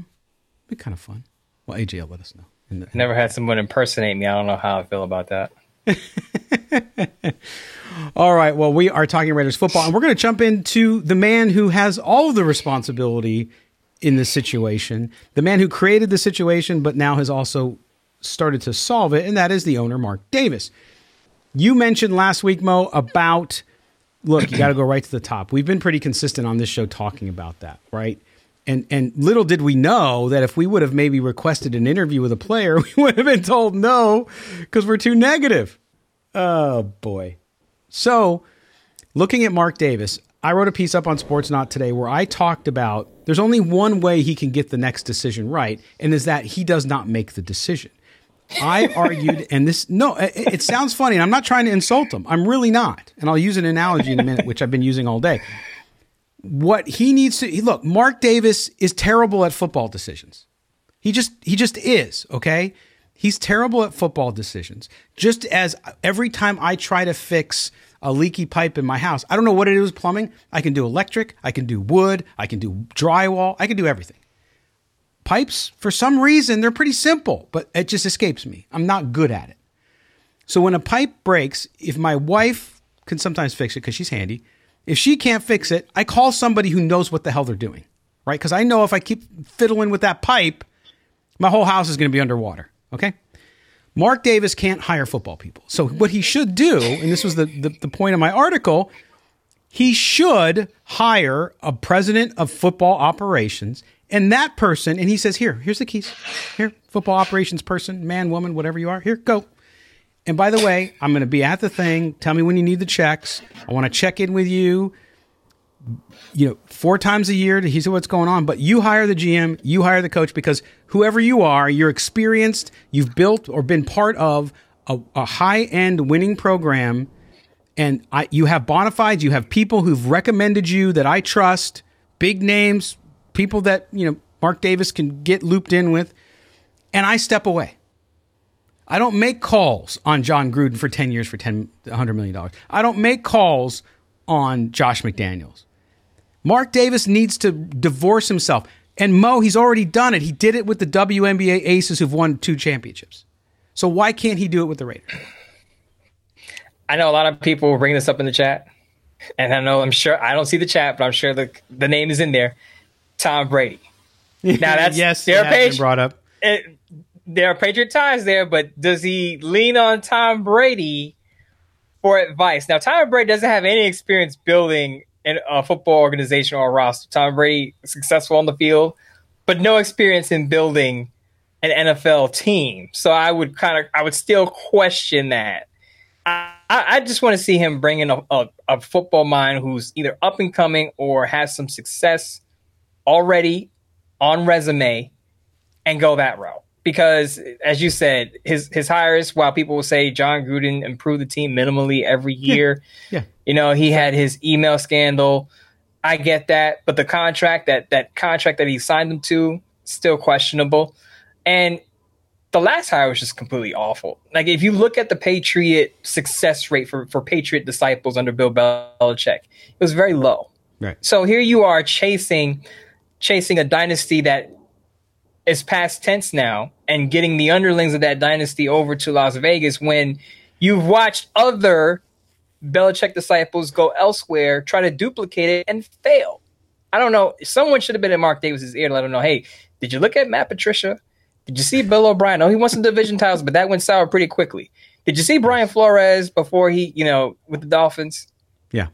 be kind of fun. Well, AJ will let us know. The, Never had someone impersonate me. I don't know how I feel about that. All right. Well, we are talking Raiders football, and we're going to jump into the man who has all of the responsibility in this situation, the man who created the situation, but now has also started to solve it, and that is the owner, Mark Davis. You mentioned last week, Moe, about look, you got to go right to the top. We've been pretty consistent on this show talking about that, right? And and little did we know that if we would have maybe requested an interview with a player, we would have been told no because we're too negative. Oh boy. So, looking at Mark Davis, I wrote a piece up on Sportsnaut today where I talked about there's only one way he can get the next decision right, and is that he does not make the decision. I argued, and this no, it, it sounds funny, and I'm not trying to insult him. I'm really not, and I'll use an analogy in a minute, which I've been using all day. What he needs to look, Mark Davis is terrible at football decisions. He just he just is okay. He's terrible at football decisions. Just as every time I try to fix a leaky pipe in my house, I don't know what it is plumbing. I can do electric, I can do wood, I can do drywall, I can do everything. Pipes, for some reason, they're pretty simple, but it just escapes me. I'm not good at it. So when a pipe breaks, if my wife can sometimes fix it because she's handy, if she can't fix it, I call somebody who knows what the hell they're doing, right? Because I know if I keep fiddling with that pipe, my whole house is going to be underwater, okay? Mark Davis can't hire football people. So what he should do, and this was the, the, the point of my article, he should hire a president of football operations and that person, and he says, Here, here's the keys. Here, football operations person, man, woman, whatever you are. Here, go. And by the way, I'm going to be at the thing. Tell me when you need the checks. I want to check in with you, you know, four times a year to see what's going on. But you hire the GM, you hire the coach because whoever you are, you're experienced, you've built or been part of a, a high end winning program. And I, you have bona fides, you have people who've recommended you that I trust, big names, people that, you know, Mark Davis can get looped in with, and I step away. I don't make calls on Jon Gruden for 10 years for $10, $100 million. I don't make calls on Josh McDaniels. Mark Davis needs to divorce himself. And Moe, he's already done it. He did it with the WNBA aces who've won two championships. So why can't he do it with the Raiders? I know a lot of people will bring this up in the chat. And I know I'm sure I don't see the chat, but I'm sure the the name is in there. Tom Brady. Now that's yes, there are Patri- brought up. It, there are Patriot ties there, but does he lean on Tom Brady for advice? Now, Tom Brady doesn't have any experience building a football organization or a roster. Tom Brady successful on the field, but no experience in building an NFL team. So I would kind of, I would still question that. I, I just want to see him bring in a, a, a football mind who's either up and coming or has some success already on resume and go that route. Because as you said, his his hires, while people will say Jon Gruden improved the team minimally every year, yeah. yeah. you know, he had his email scandal. I get that, but the contract that that contract that he signed them to still questionable. And the last hire was just completely awful. Like if you look at the Patriot success rate for for Patriot disciples under Bill Belichick, it was very low. Right. So here you are chasing chasing a dynasty that is past tense now and getting the underlings of that dynasty over to Las Vegas when you've watched other Belichick disciples go elsewhere, try to duplicate it, and fail. I don't know. Someone should have been in Mark Davis's ear to let him know, hey, did you look at Matt Patricia? Did you see Bill O'Brien? Oh, he won some division titles, but that went sour pretty quickly. Did you see Brian Flores before he, you know, with the Dolphins? Yeah.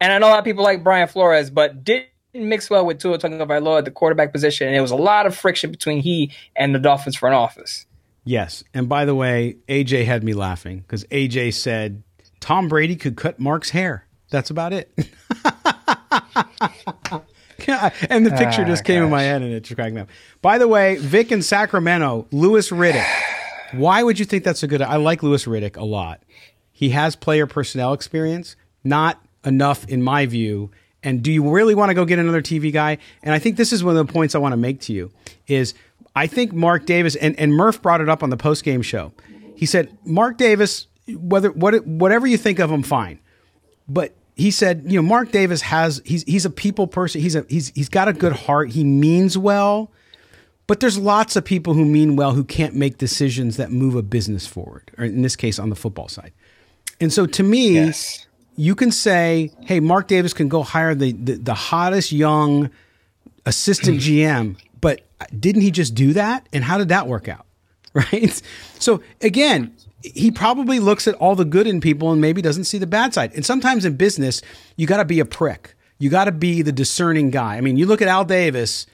And I know a lot of people like Brian Flores, but did mix well with Tua Tagovailoa at the quarterback position, and it was a lot of friction between he and the Dolphins front office. Yes, and by the way, AJ had me laughing because AJ said Tom Brady could cut Mark's hair. That's about it. and the picture just came in my ah, head, and it just cracked me up. By the way, Vic in Sacramento, Louis Riddick. Why would you think that's a good? I like Louis Riddick a lot. He has player personnel experience, not enough in my view and do you really want to go get another TV guy? And I think this is one of the points I want to make to you is I think Mark Davis and, and Murph brought it up on the post game show. He said Mark Davis, whether what whatever you think of him, fine, but he said you know Mark Davis has he's he's a people person. He's a he's he's got a good heart. He means well. But there's lots of people who mean well who can't make decisions that move a business forward, or in this case, on the football side. And so to me, yes you can say, hey, Mark Davis can go hire the, the, the hottest young assistant GM, but didn't he just do that? And how did that work out? Right. So again, he probably looks at all the good in people and maybe doesn't see the bad side. And sometimes in business, you got to be a prick. You got to be the discerning guy. I mean, you look at Al Davis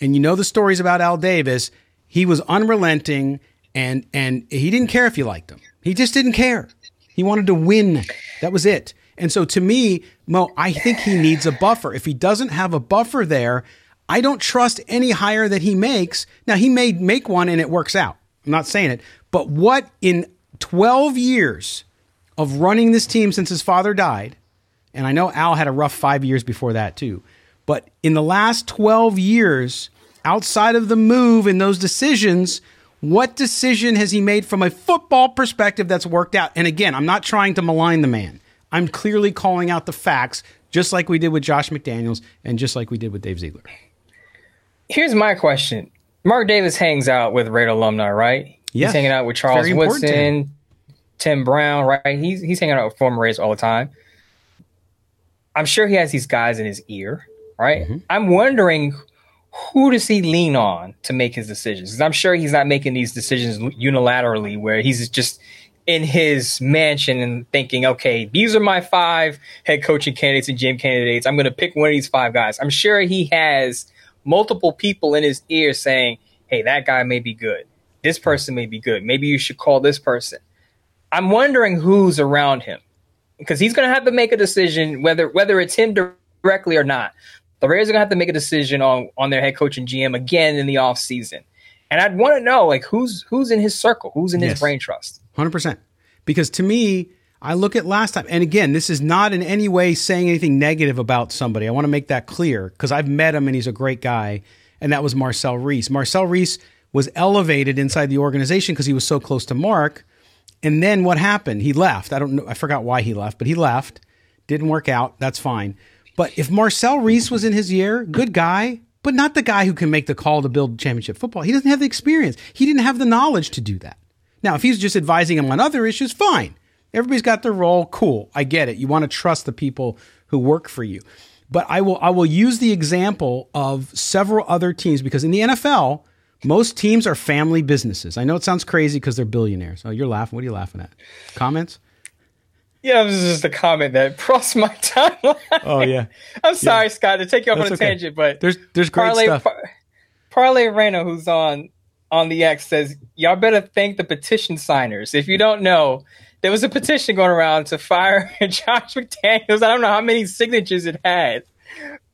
and you know the stories about Al Davis. He was unrelenting and and he didn't care if you liked him. He just didn't care. He wanted to win. That was it. And so to me, Moe, I think he needs a buffer. If he doesn't have a buffer there, I don't trust any hire that he makes. Now he may make one and it works out. I'm not saying it, but what in 12 years of running this team since his father died, and I know Al had a rough five years before that too, but in the last 12 years, outside of the move and those decisions, what decision has he made from a football perspective that's worked out? And again, I'm not trying to malign the man. I'm clearly calling out the facts, just like we did with Josh McDaniels and just like we did with Dave Ziegler. Here's my question Mark Davis hangs out with Raider alumni, right? Yes. He's hanging out with Charles Very important to him. Woodson, Tim Brown, right? He's he's hanging out with former Raiders all the time. I'm sure he has these guys in his ear, right? Mm-hmm. I'm wondering who does he lean on to make his decisions? 'Cause I'm sure he's not making these decisions unilaterally where he's just in his mansion and thinking, okay, these are my five head coaching candidates and GM candidates. I'm going to pick one of these five guys. I'm sure he has multiple people in his ear saying, hey, that guy may be good. This person may be good. Maybe you should call this person. I'm wondering who's around him because he's going to have to make a decision whether whether it's him directly or not. The Raiders are going to have to make a decision on on their head coach and GM again in the offseason. And I'd want to know like who's who's in his circle, who's in Yes. his brain trust. Hundred percent. Because to me, I look at last time, and again, this is not in any way saying anything negative about somebody. I want to make that clear because I've met him and he's a great guy, and that was Marcel Reece. Marcel Reece was elevated inside the organization because he was so close to Mark. And then what happened? He left. I don't know. I forgot why he left, but he left. Didn't work out. That's fine. But if Marcel Reece was in his year, good guy, but not the guy who can make the call to build championship football. He doesn't have the experience. He didn't have the knowledge to do that. Now, if he's just advising him on other issues, fine. Everybody's got their role. Cool. I get it. You want to trust the people who work for you. But I will I will use the example of several other teams because in the NFL, most teams are family businesses. I know it sounds crazy because they're billionaires. Oh, you're laughing. What are you laughing at? Comments? Yeah, this is just a comment that crossed my timeline. Oh yeah. I'm sorry, Scott, to take you off on a okay. tangent, but There's there's great Parlay, stuff. Par- Parlay Reyna, who's on on the X, says y'all better thank the petition signers. If you don't know, there was a petition going around to fire Josh McDaniels. I don't know how many signatures it had,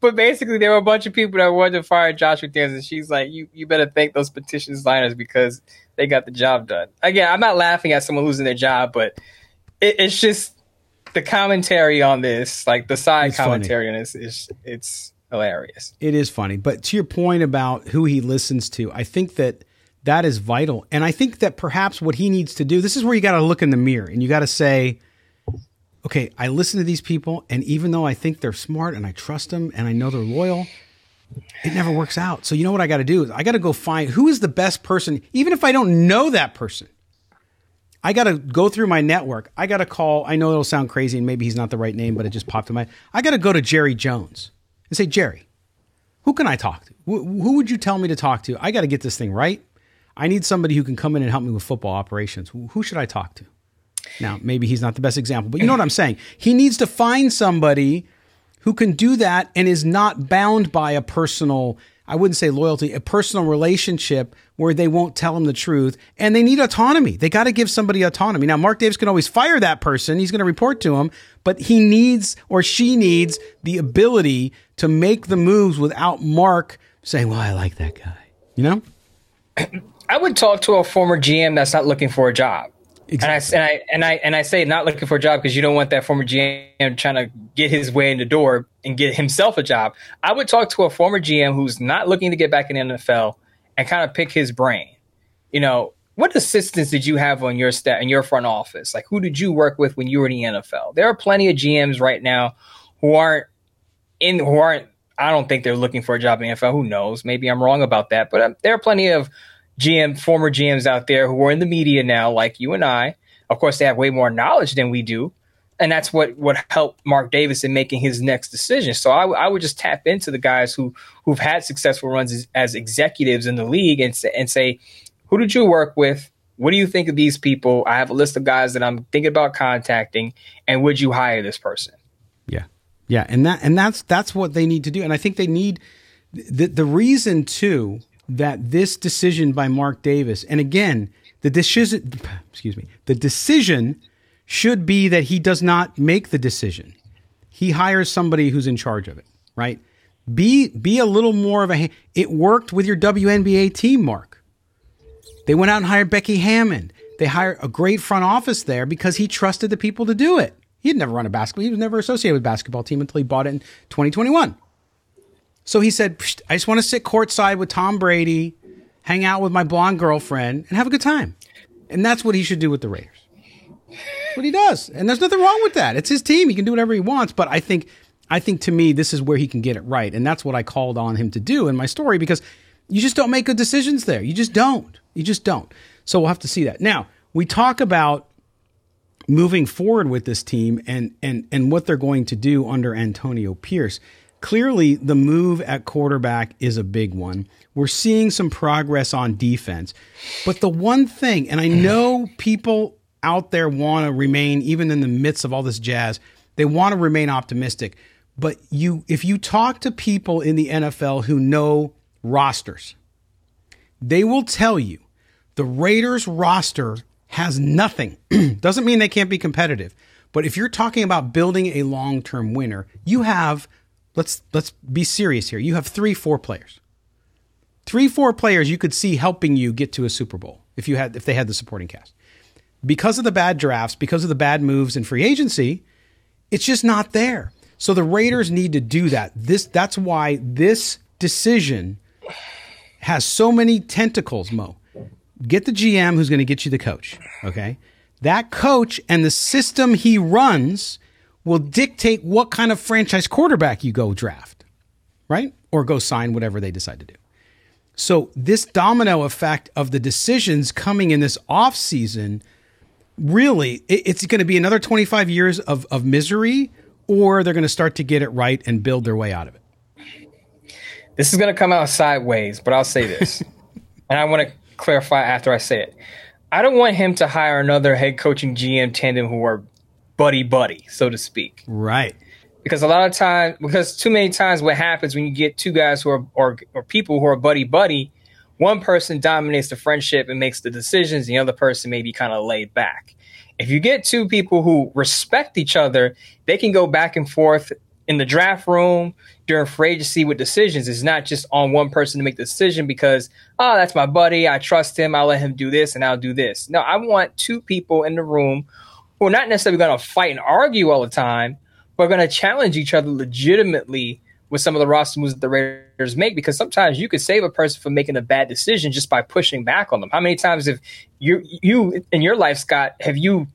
but basically there were a bunch of people that wanted to fire Josh McDaniels, and she's like, "You you better thank those petition signers because they got the job done." Again, I'm not laughing at someone losing their job, but it, it's just the commentary on this, like the side It's funny. commentary on this, is it's hilarious. It is funny, but to your point about who he listens to, I think that that is vital. And I think that perhaps what he needs to do, this is where you got to look in the mirror and you got to say, okay, I listen to these people, and even though I think they're smart and I trust them and I know they're loyal, it never works out. So you know what I got to do is I got to go find who is the best person, even if I don't know that person. I got to go through my network. I got to call. I know it'll sound crazy and maybe he's not the right name, but it just popped in my. I got to go to Jerry Jones and say, Jerry, who can I talk to? Who, who would you tell me to talk to? I got to get this thing right. I need somebody who can come in and help me with football operations. Who, should I talk to? Now, maybe he's not the best example, but you know what I'm saying. He needs to find somebody who can do that and is not bound by a personal, I wouldn't say loyalty, a personal relationship where they won't tell him the truth. And they need autonomy. They got to give somebody autonomy. Now, Mark Davis can always fire that person. He's going to report to him, but he needs or she needs the ability to make the moves without Mark saying, well, I like that guy. You know? I would talk to a former GM that's not looking for a job. And I, and I and I and I say not looking for a job because you don't want that former GM trying to get his way in the door and get himself a job. I would talk to a former GM who's not looking to get back in the NFL and kind of pick his brain. You know, what assistants did you have on your staff in your front office? Like, who did you work with when you were in the NFL? There are plenty of GMs right now who aren't in who aren't. I don't think they're looking for a job in the NFL. Who knows? Maybe I'm wrong about that, but um, there are plenty of GM former GMs out there who are in the media now, like you and I. Of course, they have way more knowledge than we do, and that's what would help Mark Davis in making his next decision. So I, w- I would just tap into the guys who who've had successful runs as, as executives in the league and say, and say, who did you work with? What do you think of these people? I have a list of guys that I'm thinking about contacting, and would you hire this person? Yeah, yeah, and that and that's that's what they need to do, and I think they need the the reason too that this decision by Mark Davis, and again, the decision, excuse me, the decision should be that he does not make the decision. He hires somebody who's in charge of it, right? Be be a little more of a. It worked with your WNBA team, Mark. They went out and hired Becky Hammon. They hired a great front office there because he trusted the people to do it. He had never run a basketball. He was never associated with a basketball team until he bought it in 2021. So he said, "I just want to sit courtside with Tom Brady, hang out with my blonde girlfriend, and have a good time." And that's what he should do with the Raiders. That's what he does, and there's nothing wrong with that. It's his team; he can do whatever he wants. But I think, I think to me, this is where he can get it right, and that's what I called on him to do in my story because you just don't make good decisions there. You just don't. You just don't. So we'll have to see that. Now we talk about moving forward with this team and and and what they're going to do under Antonio Pierce. Clearly, the move at quarterback is a big one. We're seeing some progress on defense. But the one thing, and I know people out there want to remain, even in the midst of all this jazz, they want to remain optimistic. But you, if you talk to people in the NFL who know rosters, they will tell you the Raiders roster has nothing. Doesn't mean they can't be competitive. But if you're talking about building a long-term winner, you have let's let's be serious here. You have 3 4 players. 3 4 players you could see helping you get to a Super Bowl if you had if they had the supporting cast. Because of the bad drafts, because of the bad moves in free agency, it's just not there. So the Raiders need to do that. This that's why this decision has so many tentacles, Moe. Get the GM who's going to get you the coach, okay? That coach and the system he runs will dictate what kind of franchise quarterback you go draft, right? Or go sign whatever they decide to do. So this domino effect of the decisions coming in this off season, really, it's going to be another 25 years of, of misery, or they're going to start to get it right and build their way out of it. This is going to come out sideways, but I'll say this, and I want to clarify after I say it. I don't want him to hire another head coaching GM tandem who are buddy buddy, so to speak. Right. Because a lot of times, because too many times, what happens when you get two guys who are or, or people who are buddy buddy, one person dominates the friendship and makes the decisions, the other person may be kind of laid back. If you get two people who respect each other, they can go back and forth in the draft room during free agency with decisions. It's not just on one person to make the decision because, oh, that's my buddy. I trust him. I'll let him do this and I'll do this. No, I want two people in the room who are not necessarily going to fight and argue all the time, but going to challenge each other legitimately with some of the roster moves that the Raiders make because sometimes you could save a person from making a bad decision just by pushing back on them. How many times have you you in your life, Scott, have you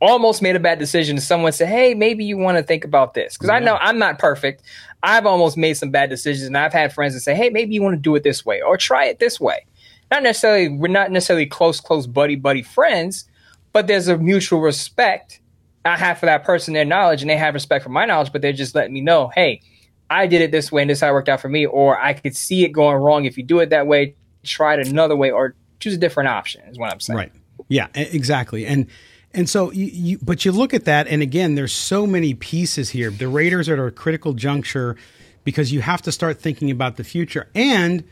almost made a bad decision and someone said, Hey, maybe you want to think about this? Because yeah. I know I'm not perfect. I've almost made some bad decisions and I've had friends that say, Hey, maybe you want to do it this way or try it this way. Not necessarily we're not necessarily close, close buddy, buddy friends, but there's a mutual respect I have for that person, their knowledge, and they have respect for my knowledge, but they're just letting me know, hey, I did it this way and this how it worked out for me, or I could see it going wrong if you do it that way, try it another way, or choose a different option, is what I'm saying. Right. Yeah, exactly. And and so you, you but you look at that, and again, there's so many pieces here. The Raiders are at a critical juncture because you have to start thinking about the future. And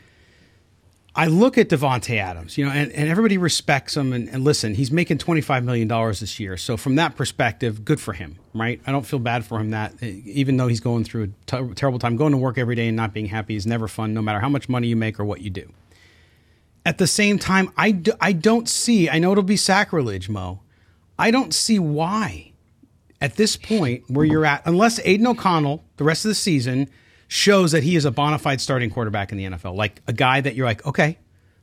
I look at Davante Adams, you know, and, and everybody respects him. And, and listen, he's making twenty five million dollars this year, so from that perspective, good for him, right? I don't feel bad for him that eh, even though he's going through a terrible time, going to work every day and not being happy is never fun, no matter how much money you make or what you do. At the same time, I, do, I don't see. I know it'll be sacrilege, Moe. I don't see why at this point where you're at, unless Aidan O'Connell the rest of the season shows that he is a bona fide starting quarterback in the NFL. Like a guy that you're like, okay,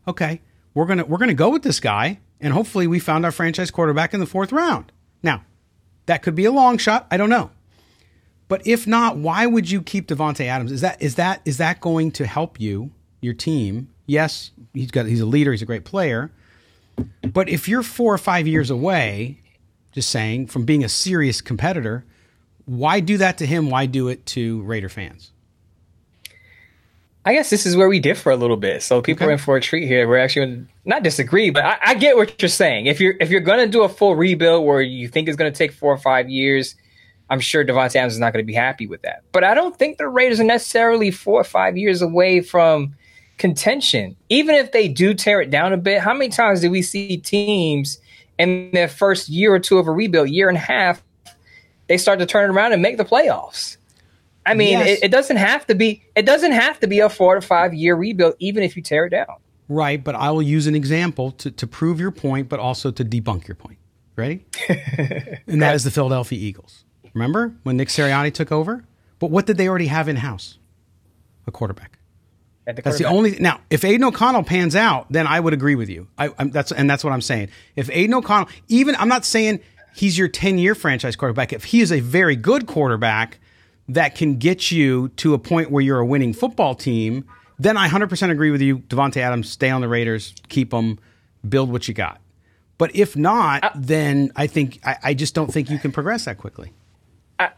okay, we're gonna we're gonna go with this guy, and hopefully we found our franchise quarterback in the fourth round. Now, that could be a long shot. I don't know. But if not, why would you keep Davante Adams? Is that is that is that going to help you, your team? Yes, he's got he's a leader, he's a great player. But if you're four or five years away Just saying, from being a serious competitor, why do that to him? Why do it to Raider fans? I guess this is where we differ a little bit. So people okay. are in for a treat here. We're actually not disagree, but I, I, get what you're saying. If you're if you're gonna do a full rebuild where you think it's gonna take four or five years, I'm sure Davante Adams is not gonna be happy with that. But I don't think the Raiders are necessarily four or five years away from contention. Even if they do tear it down a bit, how many times do we see teams in their first year or two of a rebuild, year and a half, they start to turn it around and make the playoffs? I mean, yes. it, it, doesn't have to be. It doesn't have to be a four to five year rebuild, even if you tear it down. Right, but I will use an example to, to prove your point, but also to debunk your point. Ready? and that is the Philadelphia Eagles. Remember when Nick Sirianni took over? But what did they already have in house? A quarterback. The that's the only. Now, if Aidan O'Connell pans out, then I would agree with you. i'm that's and that's what I'm saying. If Aidan O'Connell, even I'm not saying he's your 10 year franchise quarterback. If he is a very good quarterback, that can get you to a point where you're a winning football team, then I 100% agree with you. Davante Adams, stay on the Raiders, keep them, build what you got. But if not, uh, then I think I, I, just don't think you can progress that quickly. I,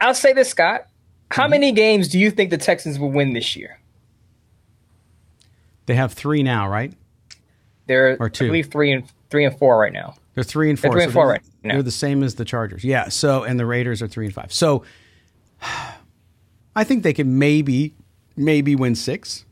will say this, Scott. How mm-hmm. many games do you think the Texans will win this year? They have three now, right? They're or two. I believe three and three and four right now. They're three and four. They're three and so four right now. They're the same as the Chargers. Yeah. So and the Raiders are three and five. So I think they can maybe, maybe win six.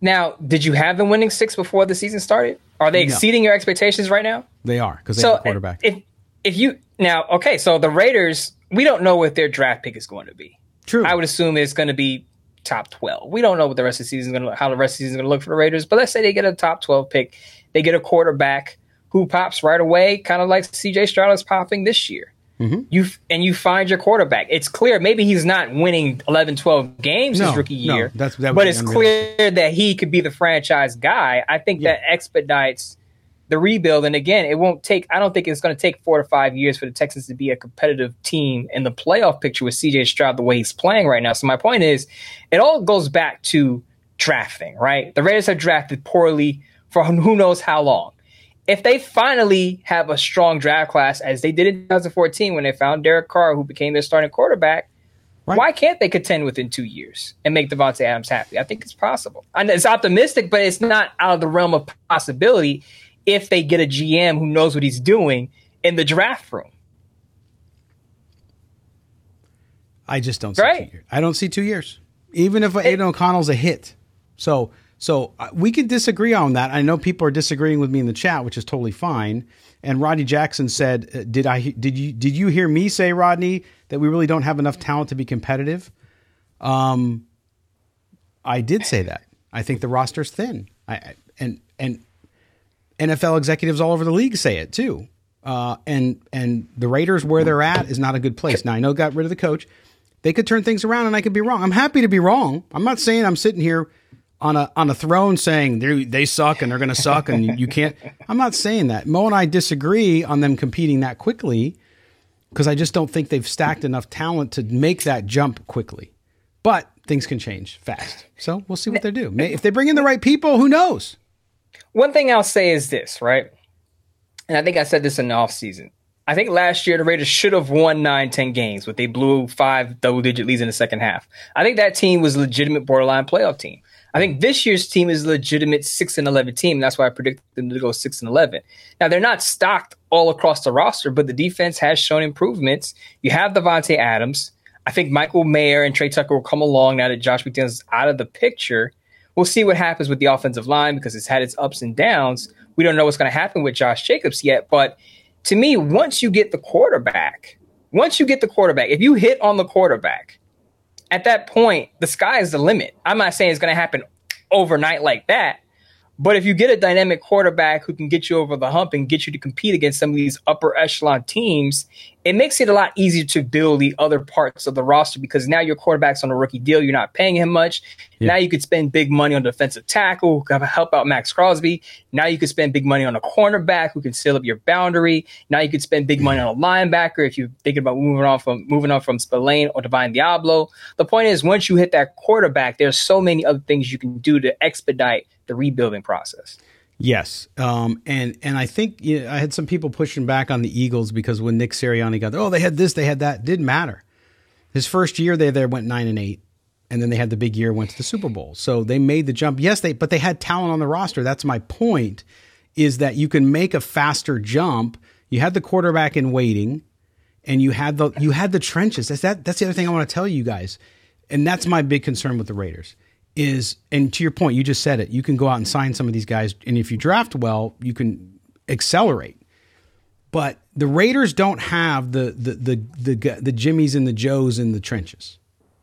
Now, did you have them winning six before the season started? Are they exceeding no. your expectations right now? They are because they so have a quarterback. If if you now okay, so the Raiders, we don't know what their draft pick is going to be. True. I would assume it's going to be top twelve. We don't know what the rest of the season is going to how the rest of the season is going to look for the Raiders. But let's say they get a top twelve pick, they get a quarterback who pops right away, kind of like C.J. Stroud is popping this year. Mm-hmm. You and you find your quarterback. It's clear maybe he's not winning 11, 12 games no, his rookie year, no, that's, that but it's clear that he could be the franchise guy. I think yeah. that expedites the rebuild. And again, it won't take. I don't think it's going to take four to five years for the Texans to be a competitive team in the playoff picture with CJ Stroud the way he's playing right now. So my point is, it all goes back to drafting. Right, the Raiders have drafted poorly for who knows how long if they finally have a strong draft class as they did in 2014 when they found Derek Carr, who became their starting quarterback, right. why can't they contend within two years and make Davante Adams happy? I think it's possible. And it's optimistic, but it's not out of the realm of possibility if they get a GM who knows what he's doing in the draft room. I just don't see right? two years. I don't see two years. Even if Aidan O'Connell's a hit. So so uh, we could disagree on that. I know people are disagreeing with me in the chat, which is totally fine. And Rodney Jackson said, uh, "Did I did you did you hear me say, Rodney, that we really don't have enough talent to be competitive?" Um, I did say that. I think the roster's thin. I and and NFL executives all over the league say it too. Uh, and and the Raiders where they're at is not a good place. Now I know got rid of the coach. They could turn things around, and I could be wrong. I'm happy to be wrong. I'm not saying I'm sitting here on a on a throne saying they they suck and they're going to suck and you can't. I'm not saying that. Mo and I disagree on them competing that quickly because I just don't think they've stacked enough talent to make that jump quickly. But things can change fast, so we'll see what they do. If they bring in the right people, who knows? One thing I'll say is this, right? And I think I said this in the off season. I think last year the Raiders should have won nine, ten games, but they blew five double digit leads in the second half. I think that team was a legitimate borderline playoff team. I think this year's team is a legitimate six and eleven team. That's why I predicted them to go six and eleven. Now they're not stocked all across the roster, but the defense has shown improvements. You have Davante Adams. I think Michael Mayer and Tre Tucker will come along now that Josh McDaniels is out of the picture. We'll see what happens with the offensive line because it's had its ups and downs. We don't know what's going to happen with Josh Jacobs yet, but to me, once you get the quarterback, once you get the quarterback, if you hit on the quarterback, at that point, the sky is the limit. I'm not saying it's going to happen overnight like that, but if you get a dynamic quarterback who can get you over the hump and get you to compete against some of these upper echelon teams, it makes it a lot easier to build the other parts of the roster because now your quarterback's on a rookie deal. You're not paying him much. Yeah. Now you could spend big money on defensive tackle who can help out Maxx Crosby. Now you could spend big money on a cornerback who can seal up your boundary. Now you could spend big money on a linebacker if you're thinking about moving on from moving on from Spillane or Divine Deablo. The point is, once you hit that quarterback, there's so many other things you can do to expedite the rebuilding process. Yes, um, and and I think you know, I had some people pushing back on the Eagles because when Nick Sirianni got there, oh they had this, they had that, didn't matter. His first year they there went nine and eight, and then they had the big year, went to the Super Bowl. So they made the jump. Yes, they but they had talent on the roster. That's my point. Is that you can make a faster jump. You had the quarterback in waiting, and you had the you had the trenches. That's that. That's the other thing I want to tell you guys, and that's my big concern with the Raiders is, and to your point, you just said it. You can go out and sign some of these guys, and if you draft well, you can accelerate. But the Raiders don't have the the the the, the Jimmies and the Joes in the trenches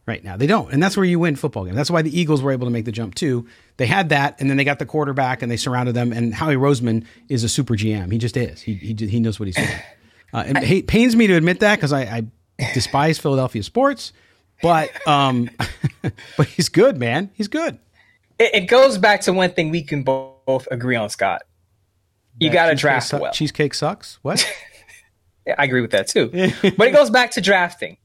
right now. They don't, and that's where you win football games. That's why the Eagles were able to make the jump too. They had that, and then they got the quarterback, and they surrounded them. And Howie Roseman is a super GM. He just is. He he, he knows what he's doing. Uh, it pains me to admit that because I, I despise Philadelphia sports, but um, but he's good, man. He's good. It, it, goes back to one thing we can both agree on, Scott. You got to draft su- well. Cheesecake sucks. What? I agree with that too. but it goes back to drafting.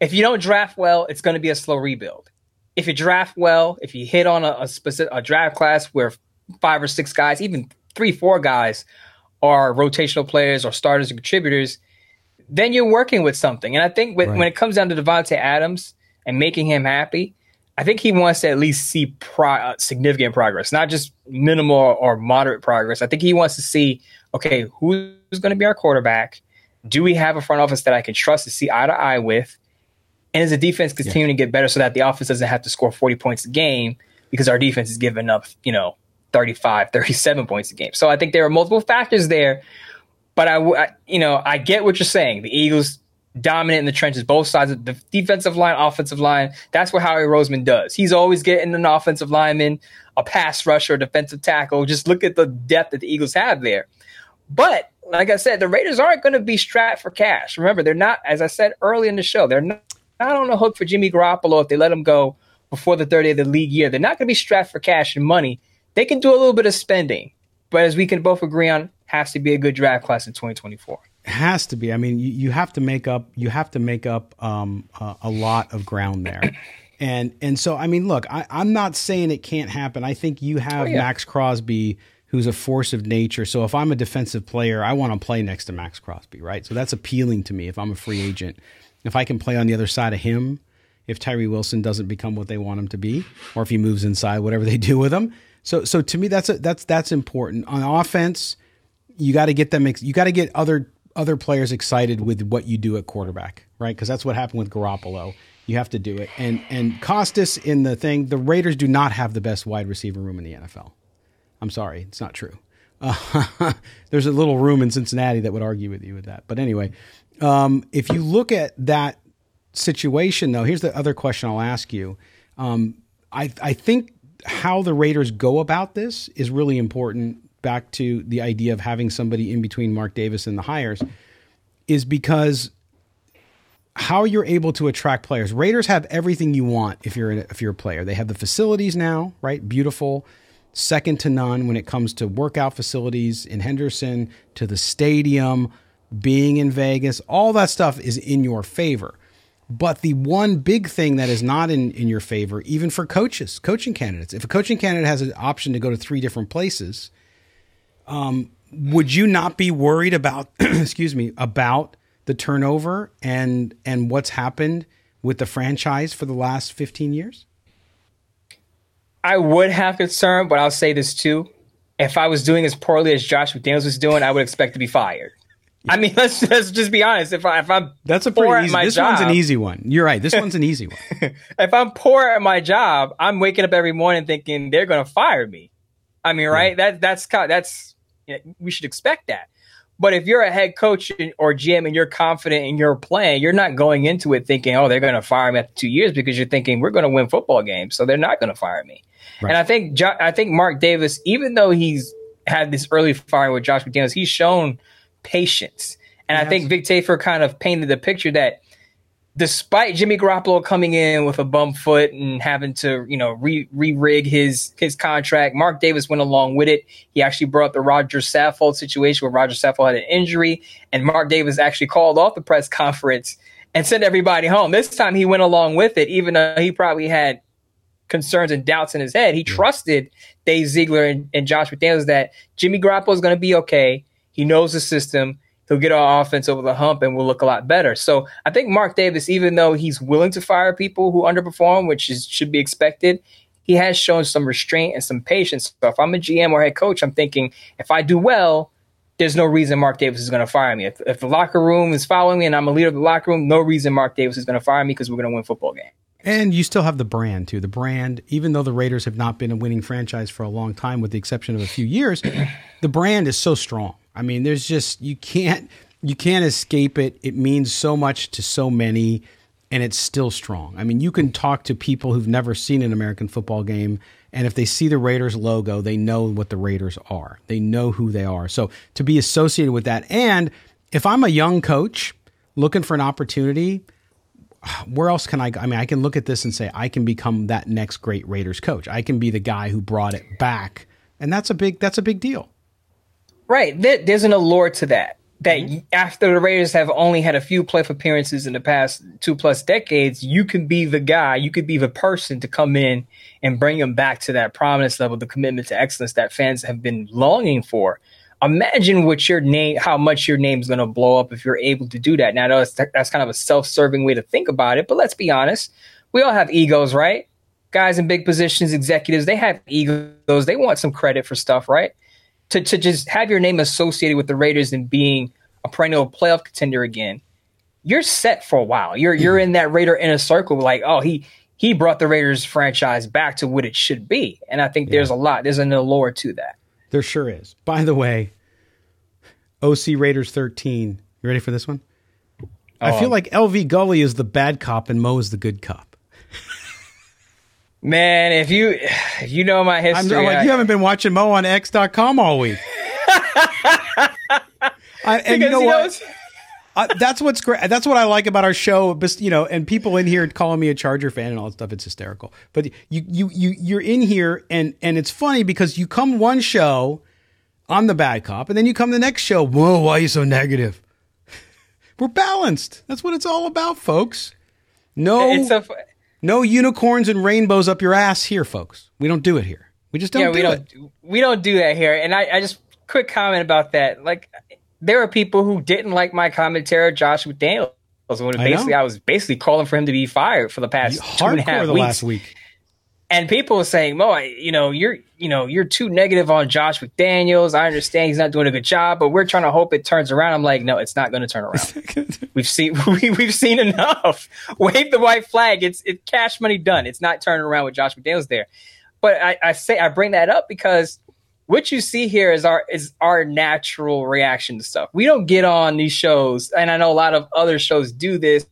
If you don't draft well, it's going to be a slow rebuild. If you draft well, if you hit on a, a specific a draft class where five or six guys, even three, four guys are rotational players or starters or contributors, then you're working with something. And I think with, right. when it comes down to Davante Adams and making him happy, I think he wants to at least see pro- uh, significant progress, not just minimal or moderate progress. I think he wants to see, okay, who's going to be our quarterback? Do we have a front office that I can trust to see eye to eye with? And is the defense continuing yeah. to get better so that the offense doesn't have to score 40 points a game because our defense is giving up, you know, 35, 37 points a game. So I think there are multiple factors there. But I, I you know, I get what you're saying. The Eagles dominant in the trenches, both sides of the defensive line, offensive line. That's what Howie Roseman does. He's always getting an offensive lineman, a pass rusher, a defensive tackle. Just look at the depth that the Eagles have there. But like I said, the Raiders aren't going to be strapped for cash. Remember, they're not, as I said early in the show, they're not, not on the hook for Jimmy Garoppolo if they let him go before the 30th of the league year. They're not going to be strapped for cash and money. They can do a little bit of spending, but as we can both agree on, has to be a good draft class in 2024 has to be. I mean, you, you, have to make up. You have to make up um, uh, a lot of ground there, and and so I mean, look, I, am not saying it can't happen. I think you have oh, yeah. Maxx Crosby, who's a force of nature. So if I'm a defensive player, I want to play next to Maxx Crosby, right? So that's appealing to me. If I'm a free agent, if I can play on the other side of him, if Tyree Wilson doesn't become what they want him to be, or if he moves inside, whatever they do with him, so so to me that's a, that's that's important. On offense, you got to get them you got to get other other players excited with what you do at quarterback, right? Because that's what happened with Garoppolo. You have to do it. And and Costas in the thing, the Raiders do not have the best wide receiver room in the NFL. I'm sorry, it's not true. Uh, there's a little room in Cincinnati that would argue with you with that. But anyway, um, if you look at that situation, though, here's the other question I'll ask you. Um, I, I think how the Raiders go about this is really important. Back to the idea of having somebody in between Mark Davis and the hires is because how you're able to attract players. Raiders have everything you want if you're a, if you're a player. They have the facilities now, right? Beautiful, second to none when it comes to workout facilities in Henderson, to the stadium, being in Vegas. All that stuff is in your favor. But the one big thing that is not in, in your favor, even for coaches, coaching candidates, if a coaching candidate has an option to go to three different places, um, would you not be worried about, excuse me, about the turnover and and what's happened with the franchise for the last 15 years? I would have concern, but I'll say this too. If I was doing as poorly as Josh McDaniels was doing, I would expect to be fired. I mean, let's let's just be honest. If I if I'm that's a pretty easy. This job, one's an easy one. You're right. This one's an easy one. if I'm poor at my job, I'm waking up every morning thinking they're going to fire me. I mean, right? That that's that's we should expect that. But if you're a head coach or GM and you're confident in your plan, you're not going into it thinking, "Oh, they're going to fire me after two years," because you're thinking we're going to win football games, so they're not going to fire me. Right. And I think I think Mark Davis, even though he's had this early firing with Josh McDaniels, he's shown patience. And yes. I think Vic Tafur kind of painted the picture that despite Jimmy Garoppolo coming in with a bum foot and having to, you know, re rig his his contract, Mark Davis went along with it. He actually brought up the Roger Saffold situation where Roger Saffold had an injury, and Mark Davis actually called off the press conference and sent everybody home. This time he went along with it, even though he probably had concerns and doubts in his head. He trusted Dave Ziegler and, and Josh McDaniels that Jimmy Garoppolo is going to be okay. He knows the system. He'll get our offense over the hump and we'll look a lot better. So I think Mark Davis, even though he's willing to fire people who underperform, which is, should be expected, he has shown some restraint and some patience. So if I'm a GM or head coach, I'm thinking if I do well, there's no reason Mark Davis is going to fire me. If, if the locker room is following me and I'm a leader of the locker room, no reason Mark Davis is going to fire me because we're going to win football games. And you still have the brand too. The brand, even though the Raiders have not been a winning franchise for a long time, with the exception of a few years, the brand is so strong. I mean, there's just you can't you can't escape it. It means so much to so many, and it's still strong. I mean, you can talk to people who've never seen an American football game, and if they see the Raiders logo, they know what the Raiders are. They know who they are. So to be associated with that, and if I'm a young coach looking for an opportunity where else can I go? I mean, I can look at this and say I can become that next great Raiders coach. I can be the guy who brought it back, and that's a big that's a big deal. Right. There, there's an allure to that. That mm-hmm. after the Raiders have only had a few playoff appearances in the past two plus decades, you can be the guy, you could be the person to come in and bring them back to that prominence level, the commitment to excellence that fans have been longing for imagine what your name, how much your name's going to blow up if you're able to do that. Now, that's, that's kind of a self-serving way to think about it, but let's be honest. We all have egos, right? Guys in big positions, executives, they have egos. They want some credit for stuff, right? To, to just have your name associated with the Raiders and being a perennial playoff contender again, you're set for a while. You're you're mm-hmm. in that Raider inner circle, like, oh, he he brought the Raiders franchise back to what it should be. And I think yeah. there's a lot, there's an allure to that. There sure is. By the way, OC Raiders 13. You ready for this one? Oh, I feel like LV Gully is the bad cop and Moe is the good cop. Man, if you if you know my history, I'm, like I, you haven't been watching Moe on X.com all week. I, and you know what? uh, that's what's great. That's what I like about our show. You know, and people in here calling me a Charger fan and all that stuff. It's hysterical. But you you you you're in here and and it's funny because you come one show I'm the bad cop. And then you come the next show. Whoa, why are you so negative? We're balanced. That's what it's all about, folks. No, a, no unicorns and rainbows up your ass here, folks. We don't do it here. We just don't. Yeah, do we don't. It. We don't do that here. And I, I just quick comment about that. Like, there are people who didn't like my commentary, Josh McDaniels. When basically, I, I, was basically calling for him to be fired for the past two and a half the weeks. last week and people were saying, "Moe, you know, you're, you know, you're too negative on Josh McDaniels. I understand he's not doing a good job, but we're trying to hope it turns around." I'm like, "No, it's not going to turn around. we've seen, we, have seen enough. Wave the white flag. It's it cash money done. It's not turning around with Josh McDaniels there." But I, I say I bring that up because what you see here is our is our natural reaction to stuff. We don't get on these shows, and I know a lot of other shows do this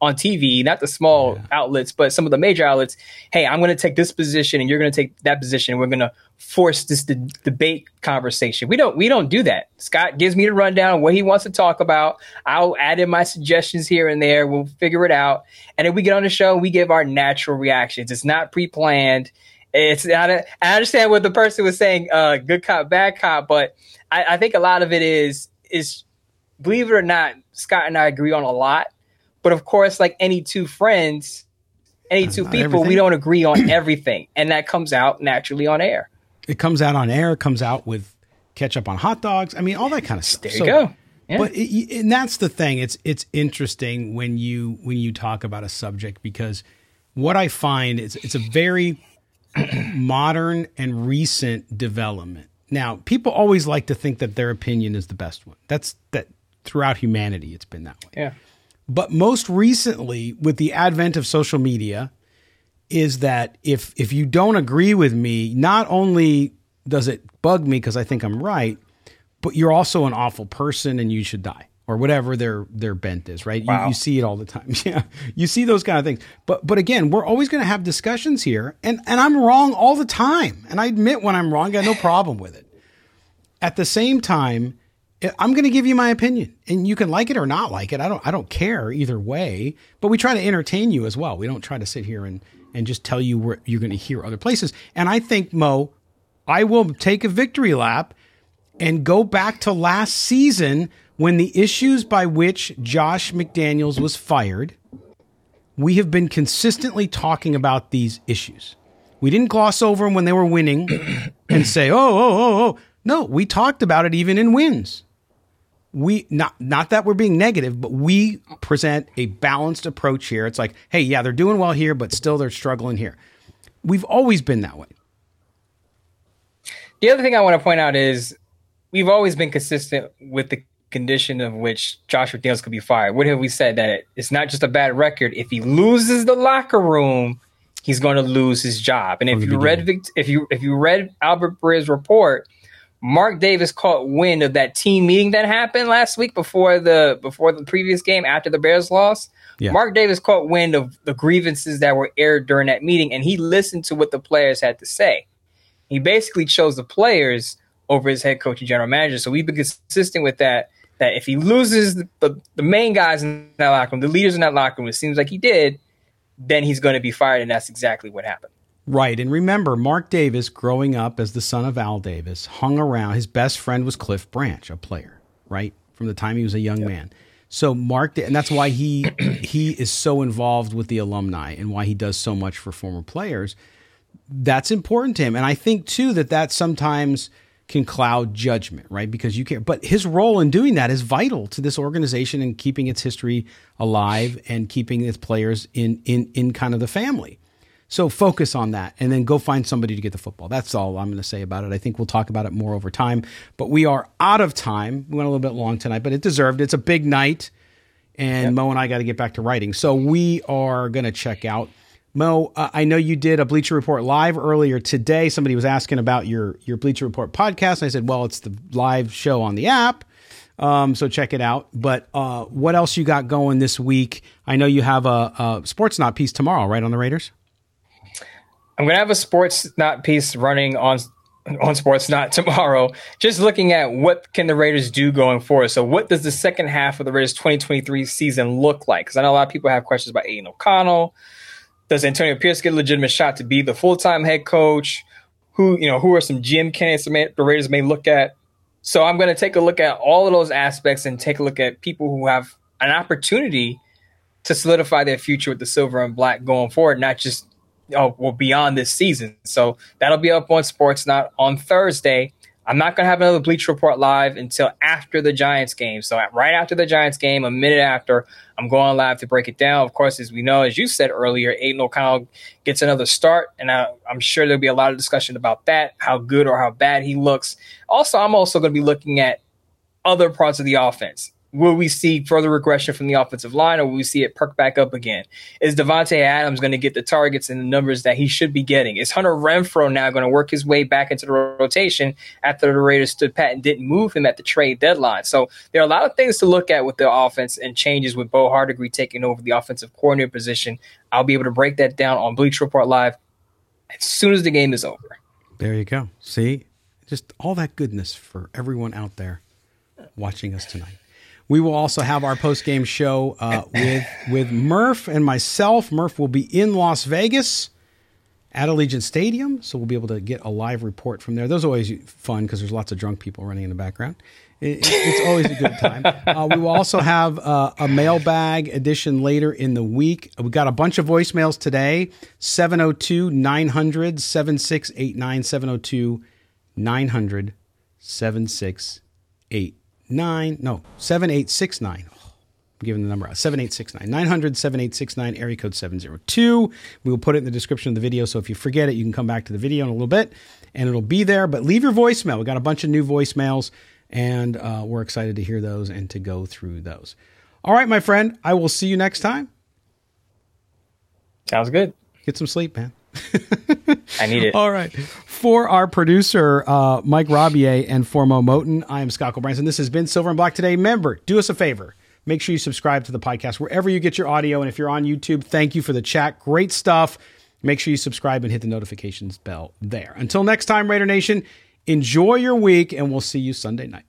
on TV, not the small yeah. outlets, but some of the major outlets. Hey, I'm going to take this position, and you're going to take that position. We're going to force this de- debate conversation. We don't we don't do that. Scott gives me the rundown of what he wants to talk about. I'll add in my suggestions here and there. We'll figure it out, and then we get on the show. We give our natural reactions. It's not pre planned. It's not. A, I understand what the person was saying. Uh, good cop, bad cop, but I, I think a lot of it is is believe it or not, Scott and I agree on a lot but of course, like any two friends, any two Not people, everything. we don't agree on everything. And that comes out naturally on air. It comes out on air, comes out with ketchup on hot dogs. I mean, all that kind of stuff. There you so, go. Yeah. But it, and that's the thing. It's it's interesting when you when you talk about a subject because what I find is it's a very modern and recent development. Now, people always like to think that their opinion is the best one. That's that throughout humanity it's been that way. Yeah. But most recently, with the advent of social media, is that if if you don't agree with me, not only does it bug me because I think I'm right, but you're also an awful person and you should die or whatever their their bent is, right? Wow. You, you, see it all the time. Yeah, you see those kind of things. But but again, we're always going to have discussions here, and and I'm wrong all the time, and I admit when I'm wrong. I got no problem with it. At the same time, I'm going to give you my opinion, and you can like it or not like it. I don't I don't care either way. But we try to entertain you as well. We don't try to sit here and and just tell you where you're going to hear other places. And I think Moe, I will take a victory lap and go back to last season when the issues by which Josh McDaniels was fired. We have been consistently talking about these issues. We didn't gloss over them when they were winning and say, "Oh, oh, oh, oh." No, we talked about it even in wins. We not not that we're being negative, but we present a balanced approach here. It's like, "Hey, yeah, they're doing well here, but still they're struggling here." We've always been that way. The other thing I want to point out is we've always been consistent with the condition of which Josh McDaniels could be fired. What have we said? That it's not just a bad record. If he loses the locker room, he's going to lose his job. And if you read if you if you read Albert Breer's report, Mark Davis caught wind of that team meeting that happened last week before the before the previous game after the Bears lost. Yeah. Mark Davis caught wind of the grievances that were aired during that meeting, and he listened to what the players had to say. He basically chose the players over his head coach and general manager. So we've been consistent with that. That if he loses the, the, the main guys in that locker room, the leaders in that locker room, it seems like he did, then he's going to be fired, and that's exactly what happened. Right. And remember, Mark Davis, growing up as the son of Al Davis, hung around. His best friend was Cliff Branch, a player, right? From the time he was a young yep. man. So Mark, and that's why he he is so involved with the alumni and why he does so much for former players. That's important to him, and I think too that that sometimes can cloud judgment, right? Because you can't. But his role in doing that is vital to this organization and keeping its history alive and keeping its players in in in kind of the family. So focus on that and then go find somebody to get the football. That's all I'm going to say about it. I think we'll talk about it more over time. But we are out of time. We went a little bit long tonight, but it deserved. It's a big night, and yep. Moe and I got to get back to writing. So we are going to check out. Moe, uh, I know you did a Bleacher Report live earlier today. Somebody was asking about your your Bleacher Report podcast, and I said, "Well, it's the live show on the app." Um, so check it out. But uh, what else you got going this week? I know you have a, a Sportsnaut piece tomorrow, right on the Raiders. I'm gonna have a Sportsnaut piece running on on Sportsnaut tomorrow, just looking at what can the Raiders do going forward. So, what does the second half of the Raiders 2023 season look like? Because I know a lot of people have questions about Aidan O'Connell. Does Antonio Pierce get a legitimate shot to be the full time head coach? Who you know who are some GM candidates the Raiders may look at? So, I'm going to take a look at all of those aspects and take a look at people who have an opportunity to solidify their future with the silver and black going forward, not just oh, well, beyond this season. So that'll be up on Sportsnaut on Thursday. I'm not going to have another Bleacher Report live until after the Giants game. So right after the Giants game, a minute after, I'm going live to break it down. Of course, as we know, as you said earlier, Aidan O'Connell gets another start, and I, I'm sure there'll be a lot of discussion about that, how good or how bad he looks. Also, I'm also going to be looking at other parts of the offense will we see further regression from the offensive line or will we see it perk back up again? Is Davante Adams going to get the targets and the numbers that he should be getting? Is Hunter Renfrow now going to work his way back into the rotation after the Raiders stood pat and didn't move him at the trade deadline? So there are a lot of things to look at with the offense and changes with Bo Hardegree taking over the offensive coordinator position. I'll be able to break that down on Bleacher Report Live as soon as the game is over. There you go. See, just all that goodness for everyone out there watching us tonight. We will also have our post game show uh, with with Murph and myself. Murph will be in Las Vegas at Allegiant Stadium, so we'll be able to get a live report from there. Those are always fun because there's lots of drunk people running in the background. It, it's always a good time. Uh, we will also have uh, a mailbag edition later in the week. We got a bunch of voicemails today 702 900 7689. 702 900 7689 nine, no, 7869. I'm giving the number out 7869 900 7869, area code 702. We will put it in the description of the video. So if you forget it, you can come back to the video in a little bit and it'll be there. But leave your voicemail. We got a bunch of new voicemails and uh, we're excited to hear those and to go through those. All right, my friend, I will see you next time. Sounds good. Get some sleep, man. I need it. All right. For our producer, uh, Mike Robier, and for Moe Moton, I am Scott Gulbransen. This has been Silver and Black today. Remember, do us a favor. Make sure you subscribe to the podcast wherever you get your audio. And if you're on YouTube, thank you for the chat. Great stuff. Make sure you subscribe and hit the notifications bell there. Until next time, Raider Nation, enjoy your week, and we'll see you Sunday night.